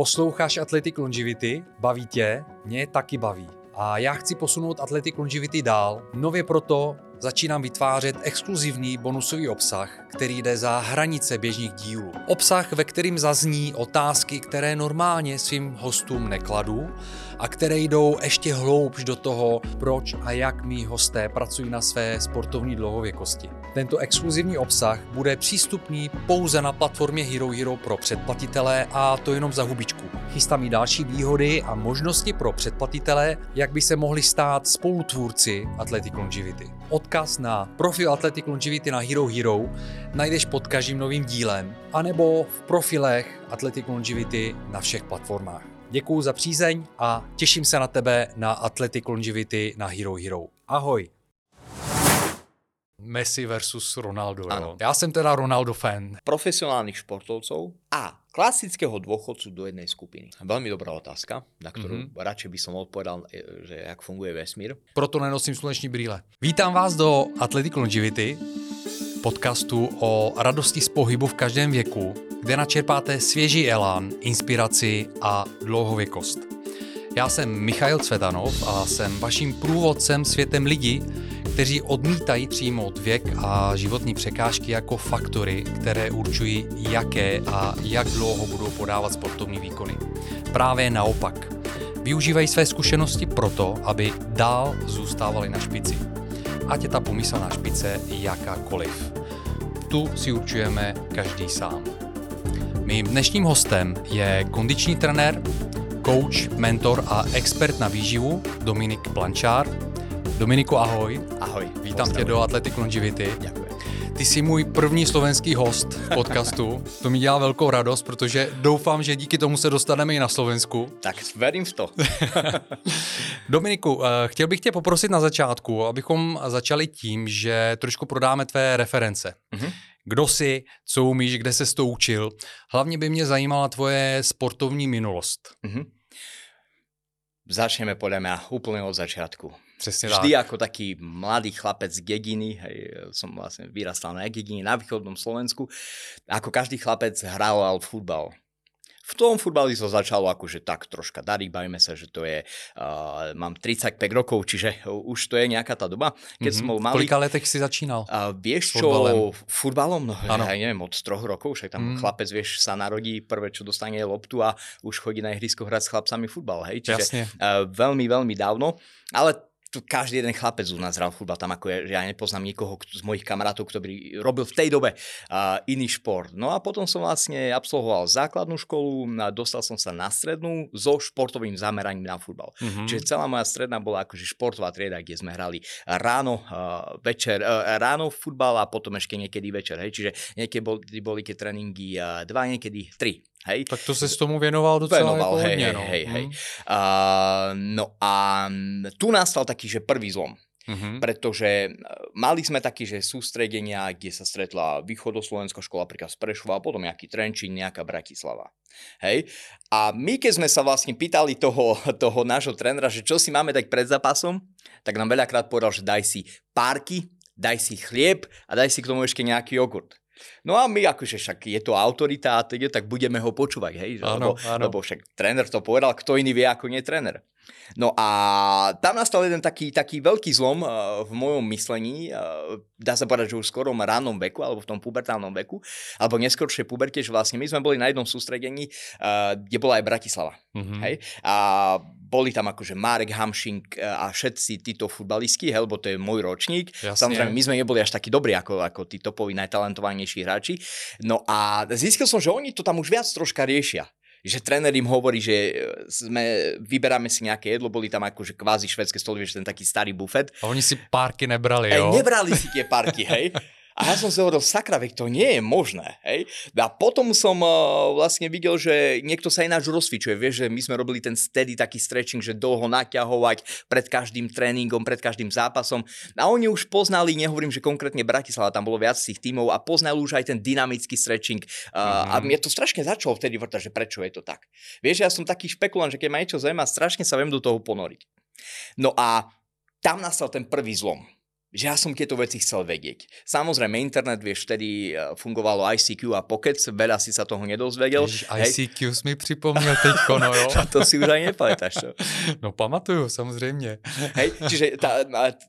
Posloucháš Athletic Longevity? Baví tě? Mě taky baví. A já chci posunout Athletic Longevity dál. Nově proto začínám vytvářet exkluzivní bonusový obsah, který jde za hranice běžných dílů. Obsah, ve kterým zazní otázky, které normálně svým hostům nekladu a které jdou ještě hloubš do toho, proč a jak mý hosté pracují na své sportovní dlouhověkosti. Tento exkluzivní obsah bude přístupný pouze na platformě Hero Hero pro předplatitele a to jenom za hubičku. Chystám i další výhody a možnosti pro předplatitele, jak by se mohli stát spolutvůrci Athletic Longevity. Odkaz na profil Athletic Longevity na Hero Hero najdeš pod každým novým dílem, anebo v profilech Athletic Longevity na všech platformách. Děkuji za přízeň a těším se na tebe na Athletic Longevity na Hero Hero. Ahoj! Messi versus Ronaldo. Jo. Já jsem teda Ronaldo fan. Profesionálnych športovcov a klasického dôchodcu do jednej skupiny? Veľmi dobrá otázka, na ktorú mm-hmm. radšej by som odpovedal, e, že jak funguje vesmír. Proto nenosím sluneční brýle. Vítám vás do Athletic Longevity, podcastu o radosti z pohybu v každém věku, kde načerpáte svěží elán, inspiraci a dlouhověkost. Já jsem Michail Cvetanov a jsem vaším průvodcem světem lidí, kteří odmítají přijmout věk a životní překážky jako faktory, které určují, jaké a jak dlouho budou podávat sportovní výkony. Právě naopak. Využívají své zkušenosti proto, aby dál zůstávali na špici. Ať je ta pomyslná špice jakákoliv. Tu si určujeme každý sám. Mým dnešním hostem je kondiční trenér, coach, mentor a expert na výživu Dominik Blanchard, Dominiku, ahoj. Ahoj. Vítám tě do Athletic Longevity. Děkuji. Ty jsi můj první slovenský host v podcastu. To mi dělá velkou radost, protože doufám, že díky tomu se dostaneme i na Slovensku. Tak verím v to. Dominiku, eh, chtěl bych tě poprosit na začátku, abychom začali tím, že trošku prodáme tvé reference. Mm-hmm. Kdo jsi, co umíš, kde se to učil. Hlavně by mě zajímala tvoje sportovní minulost. Mm-hmm. Začneme podľa mňa úplne od začiatku. Přesne Vždy tak. ako taký mladý chlapec z dediny, hej, som vlastne vyrastal na dedine na východnom Slovensku, ako každý chlapec hral futbal v tom futbali to začalo akože tak troška darí, bavíme sa, že to je, uh, mám 35 rokov, čiže už to je nejaká tá doba. Keď mm-hmm. som bol malý... Kolika letech si začínal? Uh, vieš čo, futbalom? No, ano. ja neviem, od troch rokov, však tam mm. chlapec, vieš, sa narodí, prvé čo dostane je loptu a už chodí na ihrisko hrať s chlapcami futbal, hej, čiže uh, veľmi, veľmi dávno, ale tu každý jeden chlapec u nás hral futbal, tam ako že ja nepoznám nikoho z mojich kamarátov, kto by robil v tej dobe uh, iný šport. No a potom som vlastne absolvoval základnú školu, dostal som sa na strednú so športovým zameraním na futbal. Mm-hmm. Čiže celá moja stredná bola akože športová trieda, kde sme hrali ráno, uh, večer, uh, ráno futbal a potom ešte niekedy večer. Hej. Čiže niekedy boli, boli keď tréningy uh, dva, niekedy tri. Hej. Tak to se s tomu věnoval docela Venoval, jako hej, hodně, hej, no. hej, hej. Uh, no a tu nastal taký, že prvý zlom. Mm-hmm. Pretože mali sme taký, že sústredenia, kde sa stretla východoslovenská škola, napríklad z Prešova, potom nejaký Trenčín, nejaká Bratislava. Hej? A my, keď sme sa vlastne pýtali toho, toho nášho trénera, že čo si máme dať pred zápasom, tak nám veľakrát povedal, že daj si párky, daj si chlieb a daj si k tomu ešte nejaký jogurt. No a my akože však je to autorita a teda, tak budeme ho počúvať, hej? Áno, lebo, áno. lebo však tréner to povedal, kto iný vie ako nie tréner. No a tam nastal jeden taký, taký veľký zlom uh, v mojom myslení, uh, dá sa povedať, že už v skorom rannom veku, alebo v tom pubertálnom veku, alebo neskôršie puberte, že vlastne my sme boli na jednom sústredení, uh, kde bola aj Bratislava. Mm-hmm. Hej? A boli tam akože Marek Hamšink a všetci títo futbalisti, hej, lebo to je môj ročník. Jasne. Samozrejme, my sme neboli až takí dobrí ako, ako tí topoví najtalentovanejší hráči. No a zistil som, že oni to tam už viac troška riešia že tréner im hovorí, že e, sme, vyberáme si nejaké jedlo, boli tam akože kvázi švedské stoly, vieš, ten taký starý bufet. A oni si párky nebrali, jo? Ej, nebrali si tie párky, hej. A ja som si hovoril, sakra, veď to nie je možné. Hej? A potom som uh, vlastne videl, že niekto sa ináč rozfičuje. Vieš, že my sme robili ten steady taký stretching, že dlho naťahovať pred každým tréningom, pred každým zápasom. A oni už poznali, nehovorím, že konkrétne Bratislava, tam bolo viac tých tímov a poznali už aj ten dynamický stretching. Uh, mm-hmm. A mne to strašne začalo vtedy vrtať, že prečo je to tak. Vieš, ja som taký špekulant, že keď ma niečo zaujíma, strašne sa viem do toho ponoriť. No a tam nastal ten prvý zlom že ja som tieto veci chcel vedieť. Samozrejme, internet, vieš, vtedy e, fungovalo ICQ a Pocket, veľa si sa toho nedozvedel. Ježiš, ICQ si mi pripomněl teďko, no jo. to si už aj nepamätáš, čo? No pamatuju, samozrejme. Hej, čiže tá,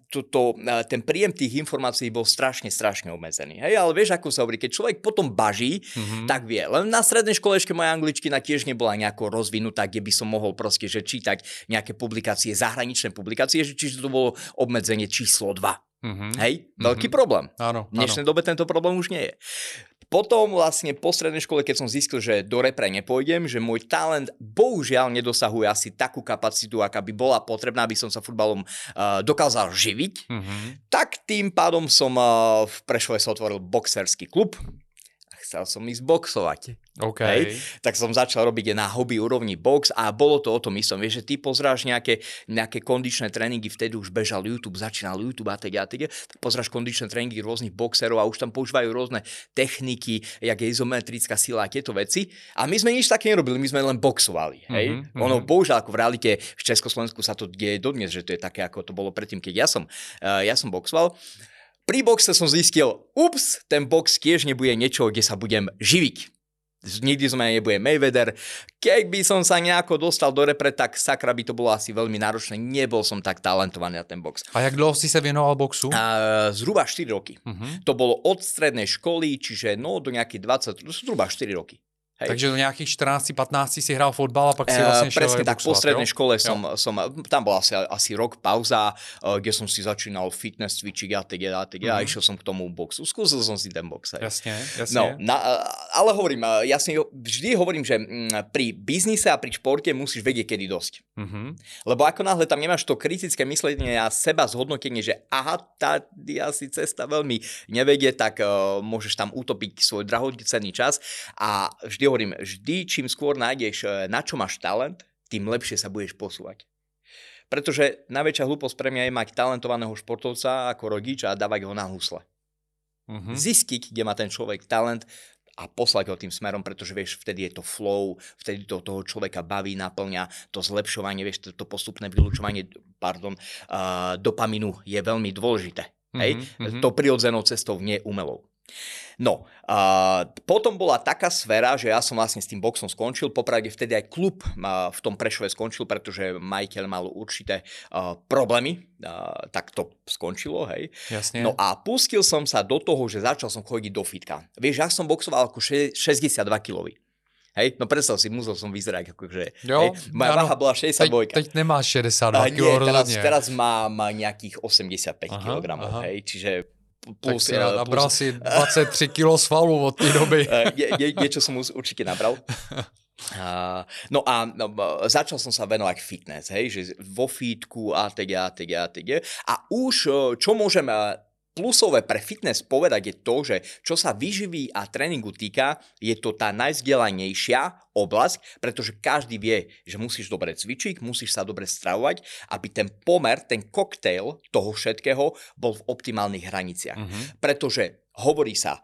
to, to, ten príjem tých informácií bol strašne, strašne obmedzený. Hej, ale vieš, ako sa hovorí, keď človek potom baží, mm-hmm. tak vie. Len na strednej škole ešte moja angličtina tiež nebola nejako rozvinutá, kde by som mohol proste že čítať nejaké publikácie, zahraničné publikácie, čiže to bolo obmedzenie číslo 2. Mm-hmm. Hej, veľký mm-hmm. problém. Áno, v dnešnej áno. dobe tento problém už nie je. Potom vlastne po strednej škole, keď som zistil, že do repre nepôjdem, že môj talent bohužiaľ nedosahuje asi takú kapacitu, aká by bola potrebná, aby som sa futbalom uh, dokázal živiť, mm-hmm. tak tým pádom som uh, v Prešove sa otvoril boxerský klub chcel som ísť boxovať. Okay. Hej? Tak som začal robiť na hobby úrovni box a bolo to o tom istom. Vieš, že ty pozráš nejaké, nejaké kondičné tréningy, vtedy už bežal YouTube, začínal YouTube a teda a teda, tak pozráš kondičné tréningy rôznych boxerov a už tam používajú rôzne techniky, jak je izometrická sila a tieto veci. A my sme nič také nerobili, my sme len boxovali. Hej? Mm-hmm. Ono bohužiaľ ako v realite v Československu sa to deje dodnes, že to je také, ako to bolo predtým, keď ja som, uh, ja som boxoval. Pri boxe som zistil, ups, ten box tiež nebude niečo, kde sa budem živiť nikdy sme nebude Mayweather. Keď by som sa nejako dostal do repre, tak sakra by to bolo asi veľmi náročné. Nebol som tak talentovaný na ten box. A jak dlho si sa venoval boxu? A, zhruba 4 roky. Uh-huh. To bolo od strednej školy, čiže no do nejakých 20, zhruba 4 roky. Hej. Takže do nejakých 14-15 si hral fotbal a pak si eh, vlastne šiel Presne tak, po strednej jo? škole som, som, tam bola asi, asi rok pauza, eh, kde som si začínal fitness cvičiť a tak a tak mm-hmm. a mhm. išiel som k tomu boxu. Skúsil som si ten box. Hej. Jasne, jasne. No, na, ale hovorím, eh, ja si vždy hovorím, že mm, pri biznise a pri športe musíš vedieť, kedy dosť. Mm-hmm. Lebo ako náhle tam nemáš to kritické myslenie a seba zhodnotenie, že aha, tá asi cesta veľmi nevedie, tak uh, môžeš tam utopiť svoj drahocenný čas a vždy hovorím, vždy čím skôr nájdeš, e, na čo máš talent, tým lepšie sa budeš posúvať. Pretože najväčšia hlúposť pre mňa je mať talentovaného športovca ako rodič a dávať ho na husle. Uh-huh. Zistiť, kde má ten človek talent a poslať ho tým smerom, pretože vieš, vtedy je to flow, vtedy to toho človeka baví, naplňa to zlepšovanie, vieš, to, to postupné vylúčovanie, pardon, uh, dopaminu je veľmi dôležité. Hej? Uh-huh. To prirodzenou cestou, nie umelou. No, a potom bola taká sféra, že ja som vlastne s tým boxom skončil, popravde vtedy aj klub v tom Prešove skončil, pretože majiteľ mal určité uh, problémy, uh, tak to skončilo, hej. Jasne. No a pustil som sa do toho, že začal som chodiť do fitka. Vieš, ja som boxoval ako 62 kilový. Hej, no predstav si, musel som vyzerať ako že, jo, hej, moja váha bola 62. Teď, teď nemáš 62 kg teraz, teraz má, má nejakých 85 aha, kg, hej, čiže plus... Tak si uh, nabral plus... si 23 kg svalu od tej doby. je, je, niečo som určite nabral. Uh, no a no, začal som sa venovať fitness, hej, že vo fitku a teda, a teda, a teda. A už čo môžem plusové pre fitness povedať je to, že čo sa vyživí a tréningu týka, je to tá najvzdelanejšia oblasť, pretože každý vie, že musíš dobre cvičiť, musíš sa dobre stravovať, aby ten pomer, ten koktail toho všetkého bol v optimálnych hraniciach. Mm-hmm. Pretože hovorí sa,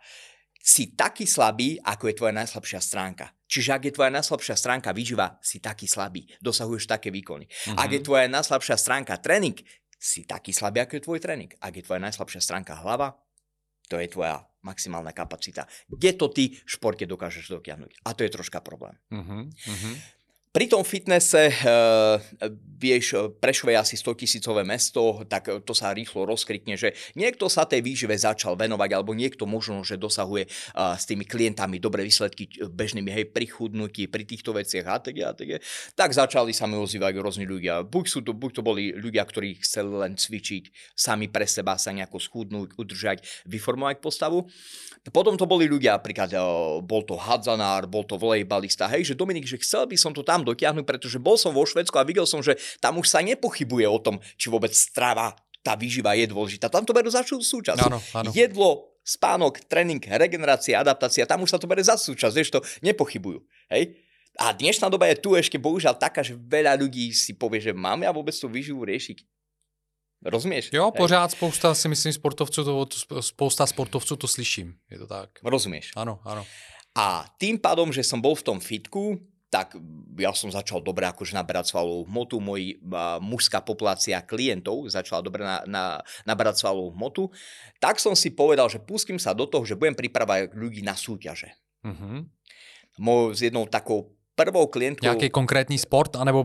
si taký slabý, ako je tvoja najslabšia stránka. Čiže ak je tvoja najslabšia stránka výživa, si taký slabý, dosahuješ také výkony. Mm-hmm. Ak je tvoja najslabšia stránka tréning, si taký slabý, ako je tvoj tréning. Ak je tvoja najslabšia stránka hlava, to je tvoja maximálna kapacita. Kde to ty v športe dokážeš dotiahnuť? A to je troška problém. Uh-huh, uh-huh. Pri tom fitnesse, uh, vieš, Prešove je asi 100 tisícové mesto, tak to sa rýchlo rozkrikne, že niekto sa tej výžive začal venovať, alebo niekto možno, že dosahuje uh, s tými klientami dobré výsledky bežnými, hej, pri chudnutí, pri týchto veciach a tak, a tak, tak začali sa mi ozývať rôzni ľudia. Buď, sú to, buď to boli ľudia, ktorí chceli len cvičiť sami pre seba, sa nejako schudnúť, udržať, vyformovať postavu. Potom to boli ľudia, napríklad bol to hadzanár, bol to volejbalista, hej, že Dominik, že chcel by som to tam dotiahnuť, pretože bol som vo Švedsku a videl som, že tam už sa nepochybuje o tom, či vôbec strava, tá výživa je dôležitá. Tam to berú za súčasť. Áno, áno. Jedlo, spánok, tréning, regenerácia, adaptácia, tam už sa to berie za súčasť, vieš to, nepochybujú. Hej? A dnešná doba je tu ešte bohužiaľ taká, že veľa ľudí si povie, že máme a vôbec tú výživu riešiť. Rozumieš? Jo, pořád spousta si myslím sportovců, to, spousta sportovců to slyším. Je to tak. Rozumieš? Áno, áno. A tým pádom, že som bol v tom fitku, tak ja som začal dobre akože naberať svalovú hmotu, moji mužská populácia klientov začala dobre na, na, naberať svalovú hmotu, tak som si povedal, že pustím sa do toho, že budem pripravať ľudí na súťaže. Uh-huh. Mojou s jednou takou prvou klientkou... Nejaký konkrétny sport, anebo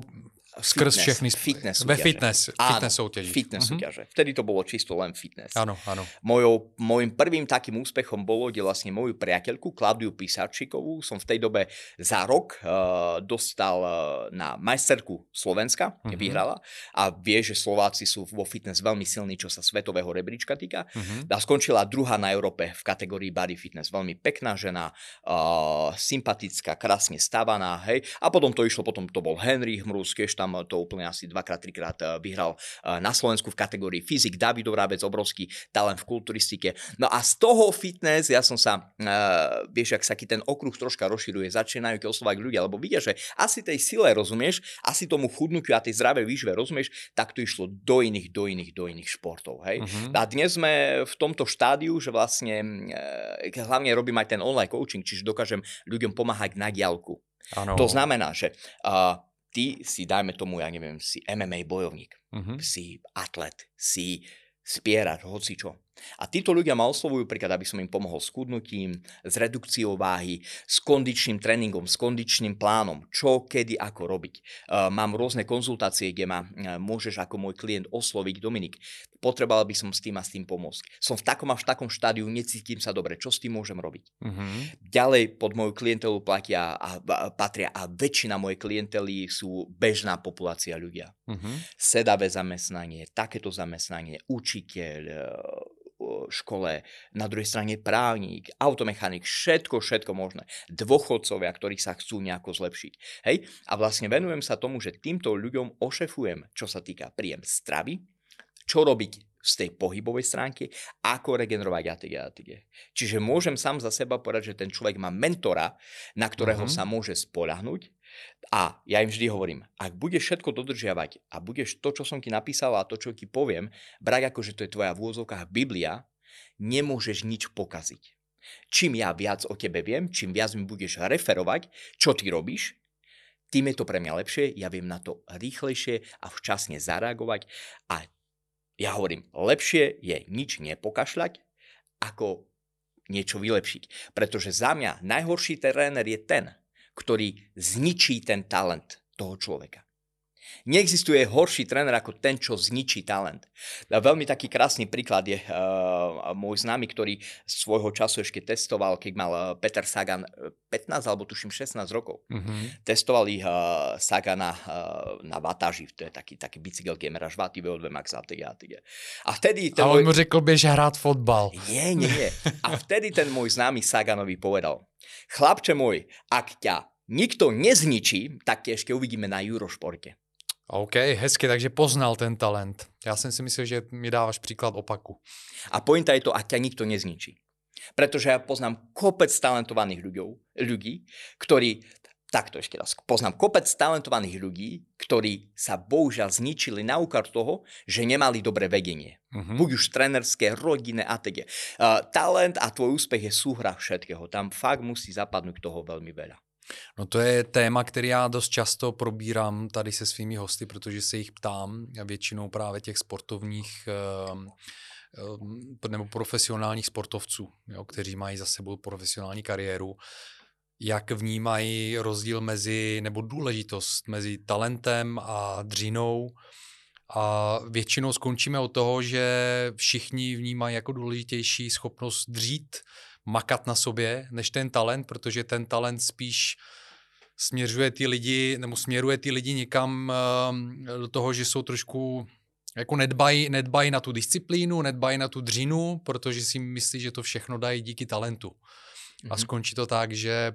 Skrz fitness, všechny fitness súťaže. Ve fitness, Áno, fitness súťaži. fitness uh-huh. súťaže. Vtedy to bolo čisto len fitness. Áno, áno. Mojou, môjim prvým takým úspechom bolo, kde vlastne moju priateľku Klaudiu Písarčikovú som v tej dobe za rok uh, dostal uh, na majsterku Slovenska, uh-huh. vyhrala a vie, že Slováci sú vo fitness veľmi silní, čo sa svetového rebríčka týka. Uh-huh. A skončila druhá na Európe v kategórii body fitness. Veľmi pekná žena, uh, sympatická, krásne stavaná, hej. A potom to išlo, potom to bol Henry Hmrus, tiež tam to úplne asi dvakrát, trikrát eh, vyhral eh, na Slovensku v kategórii fyzik. Davidov Rábec, obrovský talent v kulturistike. No a z toho fitness, ja som sa, uh, vieš, ak sa ten okruh troška rozširuje, začínajú ťa oslovať ľudia, lebo vidia, že asi tej sile rozumieš, asi tomu chudnutiu a tej zdravej výžive rozumieš, tak to išlo do iných, do iných, do iných športov. Hej? Uh-huh. A dnes sme v tomto štádiu, že vlastne uh, hlavne robím aj ten online coaching, čiže dokážem ľuďom pomáhať na diálku. Ano. To znamená, že uh, ty si, dajme tomu, ja neviem, si MMA bojovník, uh-huh. si atlet, si spierač, hocičo. A títo ľudia ma oslovujú, príklad, aby som im pomohol s kudnutím, s redukciou váhy, s kondičným tréningom, s kondičným plánom, čo, kedy, ako robiť. Uh, mám rôzne konzultácie, kde ma uh, môžeš ako môj klient osloviť, Dominik, potreboval by som s tým a s tým pomôcť. Som v takom a v takom štádiu, necítim sa dobre, čo s tým môžem robiť. Uh-huh. Ďalej pod moju klientelu platia a, a, patria a väčšina mojej klientely sú bežná populácia ľudia. Uh-huh. Sedavé zamestnanie, takéto zamestnanie, učiteľ, škole, na druhej strane právnik, automechanik, všetko, všetko možné. Dôchodcovia, ktorí sa chcú nejako zlepšiť. Hej? A vlastne venujem sa tomu, že týmto ľuďom ošefujem, čo sa týka príjem stravy, čo robiť z tej pohybovej stránky, ako regenerovať a tak Čiže môžem sám za seba povedať, že ten človek má mentora, na ktorého uh-huh. sa môže spolahnuť a ja im vždy hovorím, ak budeš všetko dodržiavať a budeš to, čo som ti napísal a to, čo ti poviem, brať ako, že to je tvoja v úvozovkách Biblia, nemôžeš nič pokaziť. Čím ja viac o tebe viem, čím viac mi budeš referovať, čo ty robíš, tým je to pre mňa lepšie, ja viem na to rýchlejšie a včasne zareagovať a ja hovorím, lepšie je nič nepokašľať, ako niečo vylepšiť. Pretože za mňa najhorší tréner je ten, ktorý zničí ten talent toho človeka. Neexistuje horší tréner ako ten, čo zničí talent. A veľmi taký krásny príklad je uh, môj známy, ktorý svojho času ešte testoval, keď mal uh, Peter Sagan 15 alebo tuším 16 rokov. Mm-hmm. Testovali uh, Sagana uh, na vatáži, to je taký, taký bicykel gamer, až vaty VO2 Max a A vtedy ten a on môj... mu řekl, běž hrát fotbal. Nie, nie, nie. A vtedy ten môj známy Saganovi povedal, chlapče môj, ak ťa nikto nezničí, tak ešte uvidíme na Eurošporte. OK, hezky, takže poznal ten talent. Já jsem si myslel, že mi dáváš příklad opaku. A pointa je to, ak ťa nikto nezničí. Pretože ja poznám kopec talentovaných ľudí, ľudí, ktorí takto ešte raz, poznám kopec talentovaných ľudí, ktorí sa bohužiaľ zničili na úkar toho, že nemali dobré vedenie. Uh-huh. Buď už trenerské, rodinné a teda. Uh, talent a tvoj úspech je súhra všetkého. Tam fakt musí zapadnúť toho veľmi veľa. No to je téma, který já dost často probírám tady se svými hosty, protože se jich ptám, většinou právě těch sportovních ehm, ehm, nebo profesionálních sportovců, jo, kteří mají za sebou profesionální kariéru, jak vnímají rozdíl mezi, nebo důležitost mezi talentem a dřinou. A většinou skončíme od toho, že všichni vnímají jako důležitější schopnost dřít, makat na sobě, než ten talent, protože ten talent spíš směřuje ty lidi, nebo směruje ty lidi někam uh, do toho, že jsou trošku jako nedbají, nedbají na tu disciplínu, nedbají na tu dřinu, protože si myslí, že to všechno dají díky talentu. A mhm. skončí to tak, že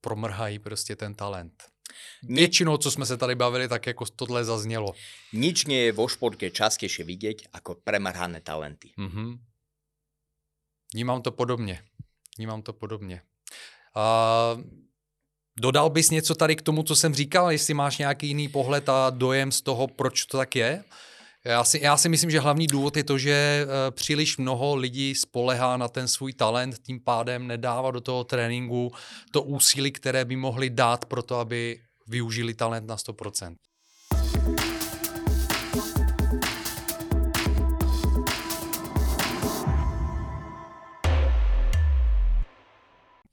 promrhají prostě ten talent. Většinou, co jsme se tady bavili, tak jako tohle zaznělo. Nič nie je vo športke častejšie vidieť ako premrhané talenty. Mm-hmm. Vnímám to podobně. Vnímám to podobně. A dodal bys něco tady k tomu, co jsem říkal, jestli máš nějaký jiný pohled a dojem z toho, proč to tak je? Já si, já si myslím, že hlavní důvod je to, že eh, příliš mnoho lidí spolehá na ten svůj talent, tím pádem nedává do toho tréninku to úsilí, které by mohli dát pro to, aby využili talent na 100%.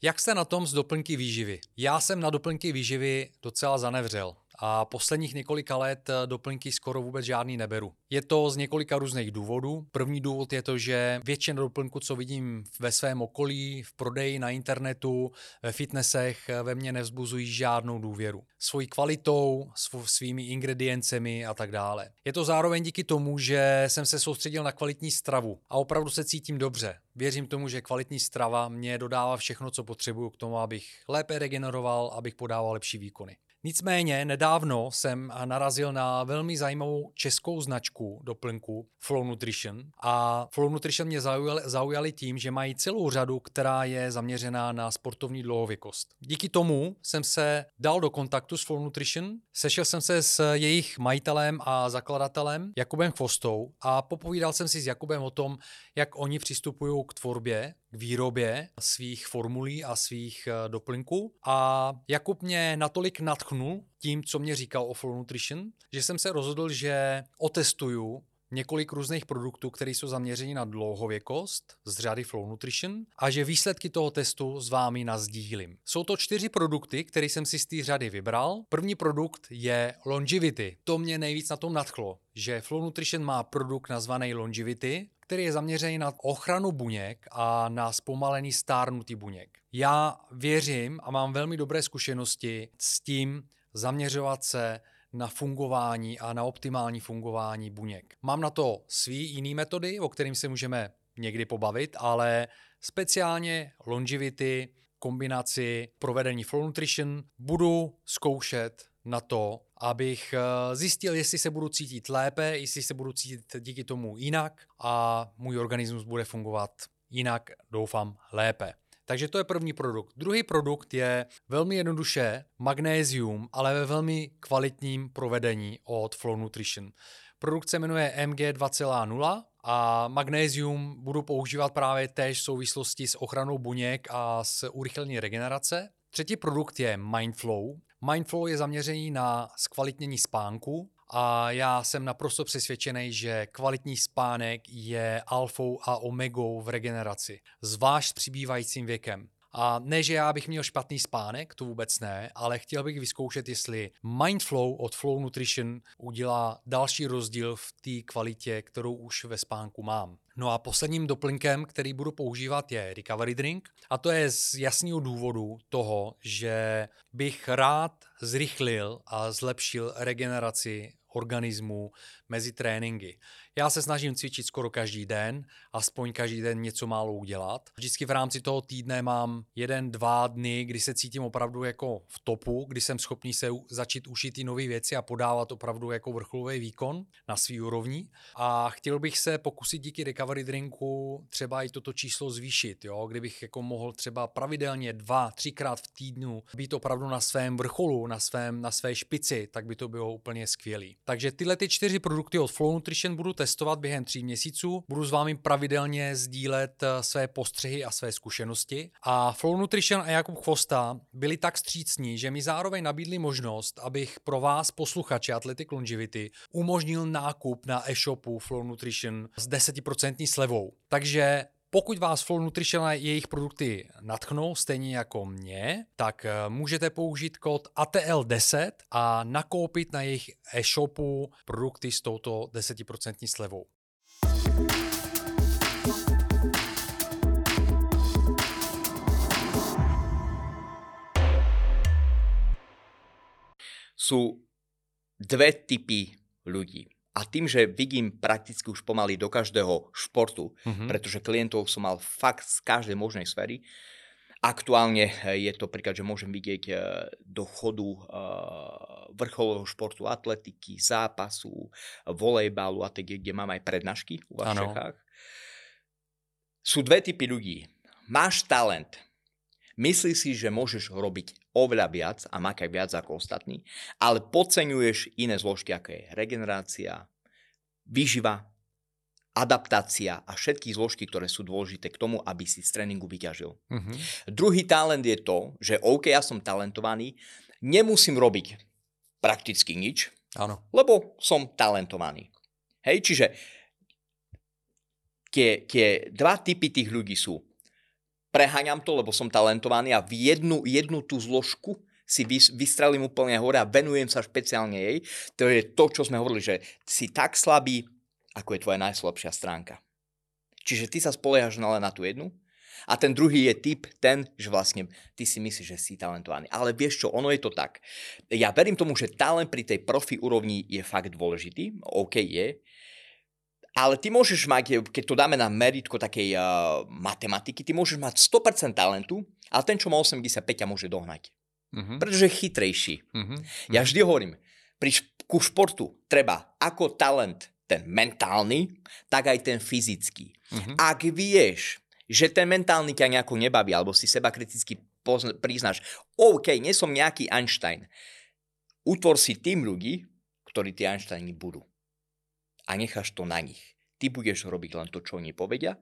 Jak jste na tom z doplňky výživy? Já jsem na doplňky výživy docela zanevřel a posledních několika let eh, doplňky skoro vůbec žádný neberu. Je to z několika různých důvodů. První důvod je to, že většina doplňků, co vidím ve svém okolí, v prodeji na internetu, ve fitnessech, eh, ve mně nevzbuzují žádnou důvěru. Svojí kvalitou, svými ingrediencemi a tak dále. Je to zároveň díky tomu, že jsem se soustředil na kvalitní stravu a opravdu se cítím dobře. Věřím tomu, že kvalitní strava mě dodává všechno, co potřebuju k tomu, abych lépe regeneroval, abych podával lepší výkony. Nicméně nedávno jsem narazil na velmi zajímavou českou značku doplňku Flow Nutrition a Flow Nutrition mě zaujali, zaujali tím, že mají celou řadu, která je zaměřená na sportovní dlouhověkost. Díky tomu jsem se dal do kontaktu s Flow Nutrition, sešel jsem se s jejich majitelem a zakladatelem Jakubem Chvostou a popovídal jsem si s Jakubem o tom, jak oni přistupují k tvorbě k výrobě svých formulí a svých eh, doplňků. A Jakub mě natolik natchnul tím, co mě říkal o Flow Nutrition, že jsem se rozhodl, že otestuju několik různých produktů, které jsou zaměřeny na dlouhověkost z řady Flow Nutrition a že výsledky toho testu s vámi nazdílím. Jsou to čtyři produkty, které jsem si z té řady vybral. První produkt je Longevity. To mě nejvíc na tom nadchlo, že Flow Nutrition má produkt nazvaný Longevity, který je zaměřený na ochranu buněk a na zpomalený stárnutí buněk. Já věřím a mám velmi dobré zkušenosti s tím zaměřovat se na fungování a na optimální fungování buněk. Mám na to svý jiný metody, o kterým se můžeme někdy pobavit, ale speciálně longevity, kombinaci provedení Flow Nutrition budu zkoušet na to, abych eh, zjistil, jestli se budu cítit lépe, jestli se budu cítit díky tomu jinak a můj organismus bude fungovat jinak, doufám, lépe. Takže to je první produkt. Druhý produkt je velmi jednoduše magnézium, ale ve velmi kvalitním provedení od Flow Nutrition. Produkt se jmenuje MG 2.0 a magnézium budu používat právě též v souvislosti s ochranou buněk a s urychlení regenerace. Třetí produkt je Mindflow. Mindflow je zaměřený na zkvalitnění spánku a já jsem naprosto přesvědčený, že kvalitní spánek je alfou a omegou v regeneraci, zvlášť s přibývajícím věkem. A ne, že já bych měl špatný spánek, to vůbec ne, ale chtěl bych vyzkoušet, jestli Mindflow od Flow Nutrition udělá další rozdíl v té kvalitě, kterou už ve spánku mám. No a posledním doplňkem, který budu používat, je Recovery Drink. A to je z jasného důvodu toho, že bych rád zrychlil a zlepšil regeneraci organismu mezi tréninky. Já se snažím cvičit skoro každý den, aspoň každý den něco málo udělat. Vždycky v rámci toho týdne mám jeden, dva dny, kdy se cítím opravdu jako v topu, kdy jsem schopný se začít učit ty nové věci a podávat opravdu jako vrcholový výkon na svý úrovni. A chtěl bych se pokusit díky recovery drinku třeba i toto číslo zvýšit, jo? kdybych jako mohl třeba pravidelně dva, třikrát v týdnu být opravdu na svém vrcholu, na, svém, na své špici, tak by to bylo úplně skvělý. Takže tyhle ty čtyři produkty od Flow Nutrition budu testovat během tří měsíců. Budu s vámi pravidelně sdílet eh, své postřehy a své zkušenosti. A Flow Nutrition a Jakub Chvosta byli tak střícní, že mi zároveň nabídli možnost, abych pro vás, posluchače Athletic Longevity, umožnil nákup na e-shopu Flow Nutrition s 10% slevou. Takže pokud vás Flow Nutrition a jejich produkty natchnou, stejně jako mě, tak eh, můžete použít kód ATL10 a nakoupit na jejich e-shopu produkty s touto 10% slevou. Sú dve typy ľudí. A tým, že vidím prakticky už pomaly do každého športu, mm-hmm. pretože klientov som mal fakt z každej možnej sféry, Aktuálne je to príklad, že môžem vidieť eh, do chodu eh, vrcholového športu, atletiky, zápasu, volejbalu a tak, kde mám aj prednášky u vás v Čechách. Sú dve typy ľudí. Máš talent, myslíš si, že môžeš robiť oveľa viac a makať viac ako ostatní, ale podceňuješ iné zložky, ako je regenerácia, výživa, adaptácia a všetky zložky, ktoré sú dôležité k tomu, aby si z tréningu vyťažil. Uh-huh. Druhý talent je to, že OK, ja som talentovaný, nemusím robiť prakticky nič, Áno. lebo som talentovaný. Hej, čiže tie, tie dva typy tých ľudí sú preháňam to, lebo som talentovaný a v jednu, jednu tú zložku si vystrelím úplne hore a venujem sa špeciálne jej. To je to, čo sme hovorili, že si tak slabý, ako je tvoja najslabšia stránka. Čiže ty sa spoliehaš len na tú jednu a ten druhý je typ ten, že vlastne ty si myslíš, že si talentovaný. Ale vieš čo, ono je to tak. Ja verím tomu, že talent pri tej profi úrovni je fakt dôležitý. OK je. Ale ty môžeš mať, keď to dáme na meritko takej uh, matematiky, ty môžeš mať 100% talentu, ale ten, čo má 85, ťa môže dohnať. Uh-huh. Pretože je chytrejší. Uh-huh. Ja vždy hovorím, pri ku športu treba ako talent ten mentálny, tak aj ten fyzický. Uh-huh. Ak vieš, že ten mentálny ťa nejako nebaví, alebo si seba kriticky pozn- priznáš, OK, nie som nejaký Einstein, utvor si tým ľudí, ktorí tí Einsteini budú. A necháš to na nich. Ty budeš robiť len to, čo oni povedia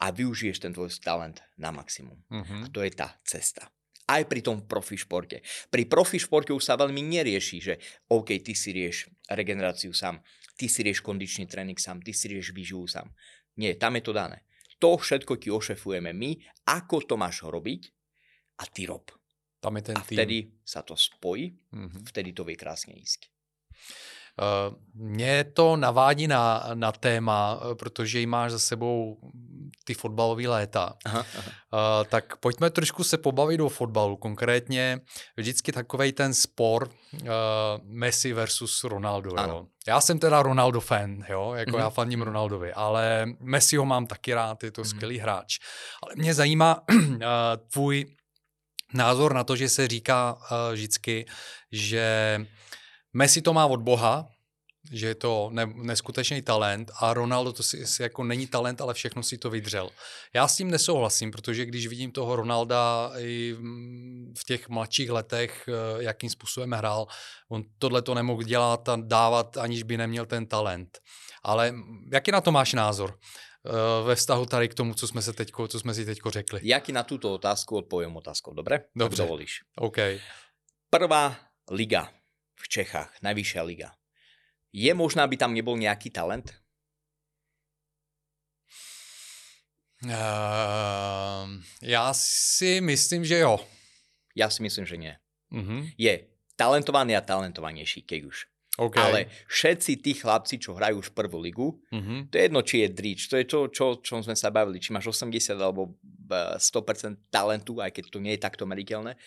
a využiješ ten tvoj talent na maximum. Uh-huh. A to je tá cesta aj pri tom profi športe. Pri profi športe už sa veľmi nerieši, že OK, ty si rieš regeneráciu sám, ty si rieš kondičný tréning sám, ty si rieš výživu sám. Nie, tam je to dané. To všetko ti ošefujeme my, ako to máš robiť a ty rob. Tam je ten a vtedy tým. sa to spojí, mm-hmm. vtedy to vie krásne ísť. Mě to navádí na, na téma, eh, protože jí máš za sebou ty fotbalové léta. Aha, aha. Uh, tak pojďme trošku se pobavit o fotbalu. Konkrétně vždycky takový ten spor uh, Messi versus Ronaldo. Jo. Já jsem teda Ronaldo fan, jo, jako mm-hmm. já faním Ronaldovi, ale Messi ho mám taky rád, je to mm-hmm. skvělý hráč. Ale mě zajímá uh, tvůj názor na to, že se říká uh, vždycky, že Messi to má od Boha, že je to ne, neskutečný talent a Ronaldo to si, si jako není talent, ale všechno si to vydřel. Já s tím nesouhlasím, protože když vidím toho Ronalda i v těch mladších letech, eh, jakým způsobem hrál, on tohle to nemohl dělat a dávat, aniž by neměl ten talent. Ale jaký na to máš názor? Eh, ve vztahu tady k tomu, co jsme, se teďko, co jsme si teďko řekli. Jaký na tuto otázku odpovím otázkou, dobre? Dobře. Dovolíš. OK. Prvá liga v Čechách, najvyššia liga. Je možná, aby tam nebol nejaký talent? Uh, já si myslím, že jo. Ja si myslím, že nie. Uh-huh. Je talentovaný a talentovanejší, keď už. Okay. Ale všetci tí chlapci, čo hrajú už prvú ligu, uh-huh. to je jedno, či je drič, to je to, čo, čo sme sa bavili, či máš 80 alebo 100% talentu, aj keď to nie je takto meriteľné,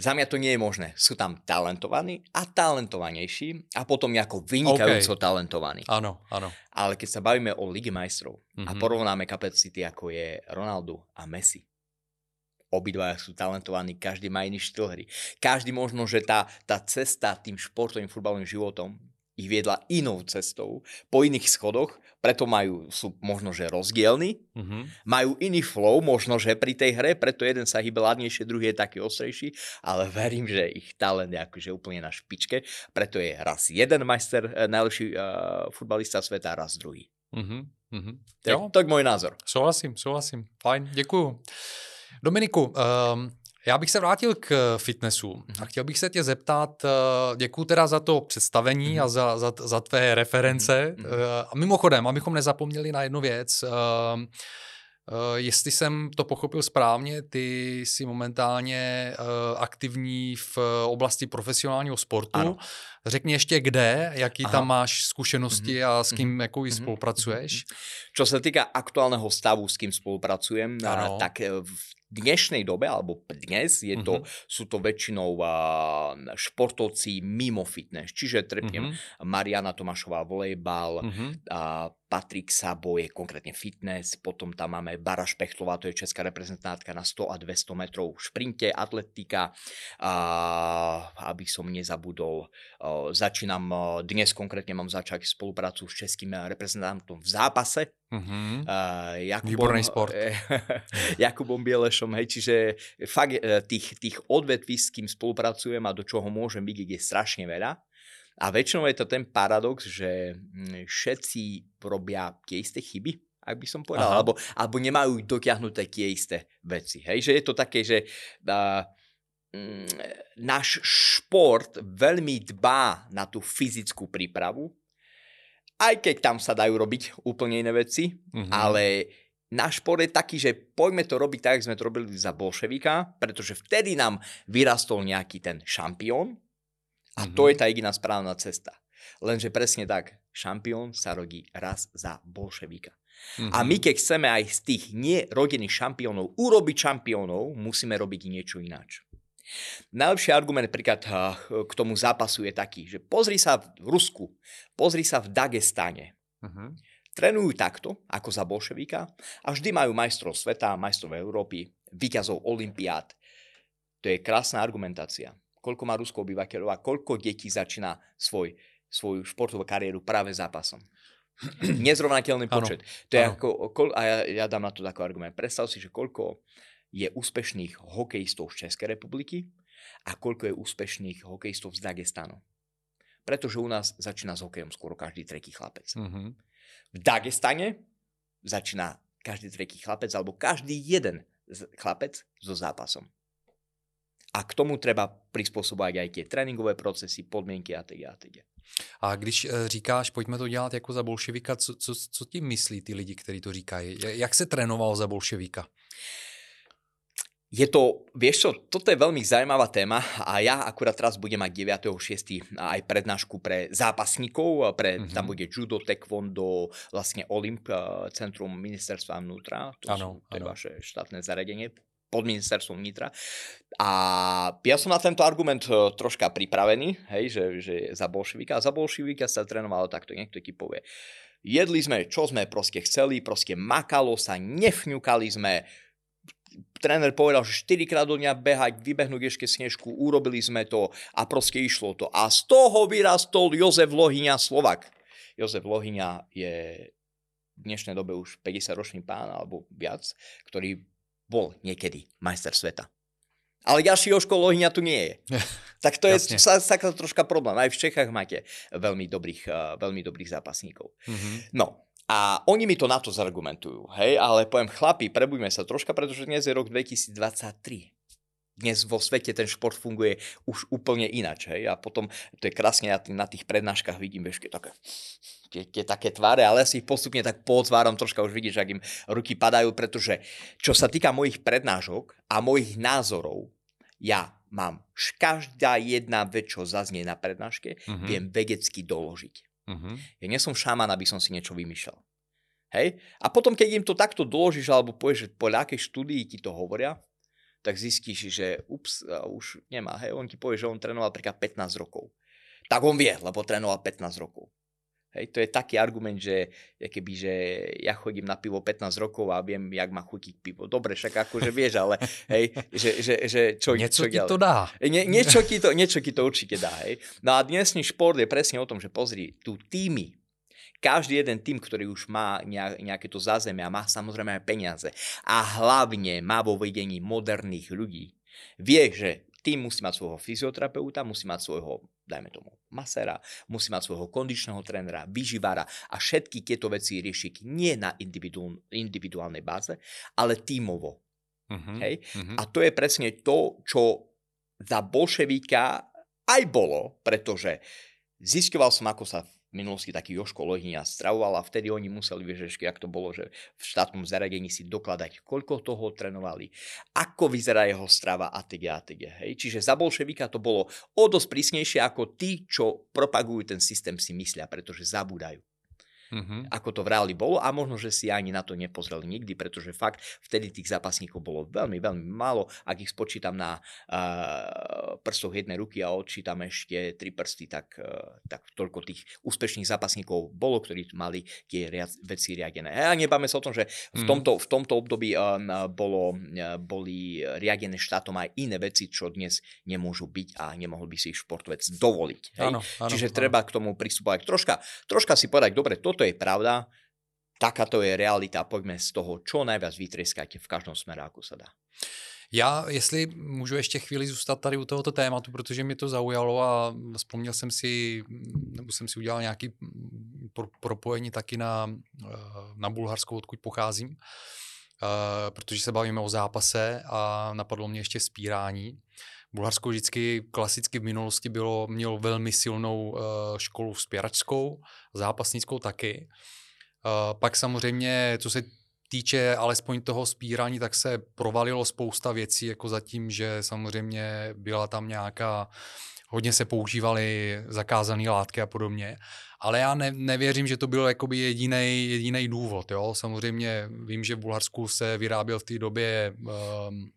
za mňa to nie je možné. Sú tam talentovaní a talentovanejší a potom nejako vynikajúco okay. talentovaní. Áno, áno. Ale keď sa bavíme o Lige majstrov mm-hmm. a mhm. porovnáme kapacity ako je Ronaldo a Messi, obidvaja sú talentovaní, každý má iný štýl hry. Každý možno, že tá, tá cesta tým športovým futbalovým životom ich viedla inou cestou, po iných schodoch, preto majú, sú možno, že rozdielni, mm-hmm. majú iný flow, možno, že pri tej hre, preto jeden sa hýbe ladnejšie, druhý je taký ostrejší, ale verím, že ich talent je akože úplne na špičke, preto je raz jeden majster, eh, najlepší uh, futbalista sveta, raz druhý. Mm-hmm. Mm-hmm. Jo. Tak, tak môj názor. Souhlasím, souhlasím. Fajn, děkuju. Dominiku, um, já bych se vrátil k fitnessu a chtěl bych se tě zeptat, eh, děkuji teda za to představení mm-hmm. a za, za, za tvé reference. Mm-hmm. A mimochodem, abychom nezapomněli na jednu věc, jestli jsem to pochopil správně, ty jsi momentálně aktivní v oblasti profesionálního sportu. Ano. Řekni ještě kde, jaký Aha. tam máš zkušenosti mm-hmm. a s kým mm-hmm. mm-hmm. spolupracuješ. Čo se týká aktuálneho stavu, s kým spolupracujem, ano. tak v dnešnej dobe, alebo dnes, je to, uh-huh. sú to väčšinou uh, športovci mimo fitness. Čiže trepnem uh-huh. Mariana Tomášová volejbal, uh-huh. uh, Patrik Sabo je konkrétne fitness, potom tam máme Bara Špechtlová, to je česká reprezentantka na 100 a 200 metrov v šprinte, atletika, uh, aby som nezabudol. Začínam, dnes konkrétne mám začať spoluprácu s českým reprezentantom v zápase, Uh-huh. Uh, Jakubom, Výborný sport. Jakubom Bielešom, hej, čiže fakt tých, tých odvetví, s kým spolupracujem a do čoho môžem byť, je strašne veľa. A väčšinou je to ten paradox, že mm, všetci robia tie isté chyby, ak by som povedal, alebo, alebo nemajú dotiahnuté tie isté veci. Hej? Že je to také, že uh, náš šport veľmi dbá na tú fyzickú prípravu, aj keď tam sa dajú robiť úplne iné veci, mm-hmm. ale náš šport je taký, že poďme to robiť tak, ako sme to robili za bolševika, pretože vtedy nám vyrastol nejaký ten šampión a mm-hmm. to je tá jediná správna cesta. Lenže presne tak, šampión sa rodí raz za bolševika. Mm-hmm. A my keď chceme aj z tých nerodených šampiónov urobiť šampiónov, musíme robiť niečo ináč. Najlepší argument príklad eh, k tomu zápasu je taký, že pozri sa v Rusku, pozri sa v Dagestane. Uh-huh. Trénujú takto, ako za bolševíka a vždy majú majstrov sveta, majstrov Európy, výťazov Olympiád. To je krásna argumentácia. Koľko má Rusko obyvateľov a koľko detí začína svoj, svoju športovú kariéru práve zápasom. Nezrovnateľný počet. Ano. To je ako, a ja, ja dám na to taký argument. Predstav si, že koľko je úspešných hokejistov z Českej republiky a koľko je úspešných hokejistov z Dagestanu. Pretože u nás začína s hokejom skoro každý tretí chlapec. Uh-huh. V Dagestane začína každý tretí chlapec alebo každý jeden chlapec so zápasom. A k tomu treba prispôsobovať aj tie tréninkové procesy, podmienky a teď a teď. A když eh, říkáš, pojďme to dělat jako za bolševika, co, co, co tím myslí ty lidi, kteří to říkají? Jak se trénoval za bolševika? Je to, vieš čo, toto je veľmi zaujímavá téma a ja akurát teraz budem mať 9.6. aj prednášku pre zápasníkov, pre, mm-hmm. tam bude judo, taekwondo, vlastne Olymp, eh, centrum ministerstva vnútra, to, ano, sú, to je vaše štátne zariadenie pod ministerstvom vnútra. A ja som na tento argument eh, troška pripravený, hej, že, že za bolševika. A za bolševika sa trénovalo takto, niekto ti povie. Jedli sme, čo sme proste chceli, proste makalo sa, nefňukali sme, tréner povedal, že 4 krát do dňa behať, vybehnúť ešte snežku, urobili sme to a proste išlo to. A z toho vyrastol Jozef Lohyňa Slovak. Jozef Lohyňa je v dnešnej dobe už 50-ročný pán alebo viac, ktorý bol niekedy majster sveta. Ale ďalší Joško tu nie je. tak to je sa, sa, troška problém. Aj v Čechách máte veľmi dobrých, uh, veľmi dobrých zápasníkov. Mm-hmm. No, a oni mi to na to zargumentujú, hej, ale poviem, chlapi, prebujme sa troška, pretože dnes je rok 2023. Dnes vo svete ten šport funguje už úplne inač, hej, a potom, to je krásne, ja na tých prednáškach vidím, vieš, také, tie, tie také tváre, ale si ich postupne tak potváram, troška už vidíš, ak im ruky padajú, pretože čo sa týka mojich prednášok a mojich názorov, ja mám každá jedna vec, čo zaznie na prednáške, uh-huh. viem vedecky doložiť. Uh-huh. Ja nie som šaman, aby som si niečo vymýšľal. Hej? A potom, keď im to takto doložíš, alebo povieš, že po akej štúdii ti to hovoria, tak zistíš, že ups, už nemá. Hej? On ti povie, že on trénoval napríklad 15 rokov. Tak on vie, lebo trénoval 15 rokov. Hej, to je taký argument, že, keby, že ja chodím na pivo 15 rokov a viem, jak má chutiť pivo. Dobre, však akože vieš, ale hej, že, že, že čo, niečo čo ti to dá. Nie, niečo, ti to, niečo ti to určite dá. Hej. No a dnesný šport je presne o tom, že pozri, tu týmy, každý jeden tým, ktorý už má nejaké to zázemie a má samozrejme aj peniaze a hlavne má vo vedení moderných ľudí, vie, že tým musí mať svojho fyzioterapeuta, musí mať svojho, dajme tomu, masera, musí mať svojho kondičného trénera, vyživára a všetky tieto veci riešiť nie na individuál, individuálnej báze, ale tímovo. Uh-huh, Hej? Uh-huh. A to je presne to, čo za bolševíka aj bolo, pretože zisťoval som, ako sa minulosti taký Joško Lohňa stravoval a vtedy oni museli, ešte, ak to bolo, že v štátnom zaradení si dokladať, koľko toho trénovali, ako vyzerá jeho strava a teď a teď. Hej. Čiže za bolševika to bolo o dosť prísnejšie ako tí, čo propagujú ten systém si myslia, pretože zabúdajú mm-hmm. ako to v reáli bolo a možno, že si ani na to nepozreli nikdy, pretože fakt vtedy tých zápasníkov bolo veľmi, veľmi málo. Ak ich spočítam na uh, prstoch jednej ruky a odčítam ešte tri prsty, tak, uh, tak toľko tých úspešných zápasníkov bolo, ktorí mali tie riad, veci riadené. A nebáme sa o tom, že v mhm. tomto, v tomto období uh, bolo, uh, boli riadené štátom aj iné veci, čo dnes nemôžu byť a nemohol by si ich športovec dovoliť. Hej? Áno, áno, Čiže áno. treba k tomu pristupovať troška, troška si povedať, dobre, toto toto je pravda, takáto je realita, poďme z toho čo najviac vytrieskať v každom smere, ako sa dá. Já, jestli můžu ještě chvíli zůstat tady u tohoto tématu, protože mě to zaujalo a vzpomněl jsem si, nebo jsem si udělal nějaký pro, propojení taky na, na Bulharskou, odkud pocházím, uh, protože se bavíme o zápase a napadlo mě ještě spírání. Bulharsko vždycky klasicky v minulosti bylo, mělo velmi silnou uh, školu spěračskou, zápasnickou taky. Uh, pak samozřejmě, co se týče alespoň toho spírání, tak se provalilo spousta věcí, jako zatím, že samozřejmě byla tam nějaká, hodně se používaly zakázané látky a podobně. Ale já ne, nevěřím, že to byl jakoby jediný jediný důvod. Jo? Samozřejmě vím, že v Bulharsku se vyráběl v té době, um,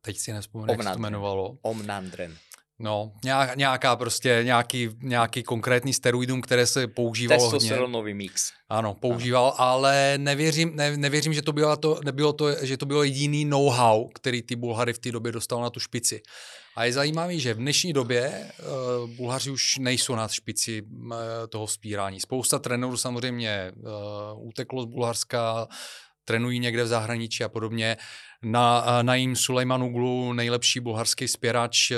teď si nespomenu, jak se to jmenovalo. Omnandren. No, nějaká prostě, nějaký, nějaký konkrétní steroidum, které se používalo Testosteronový mix. Ano, používal, ano. ale nevěřím, ne, nevěřím, že to bylo to, nebylo to, že to bylo jediný know-how, který ty Bulhary v té době dostal na tu špici. A je zajímavé, že v dnešní době uh, Bulhaři už nejsou na špici uh, toho spírání. Spousta trenérů samozřejmě uh, uteklo z Bulharska, trénují někde v zahraničí a podobně. Na, na jim Sulejmanuglu, nejlepší bulharský spěrač, eh,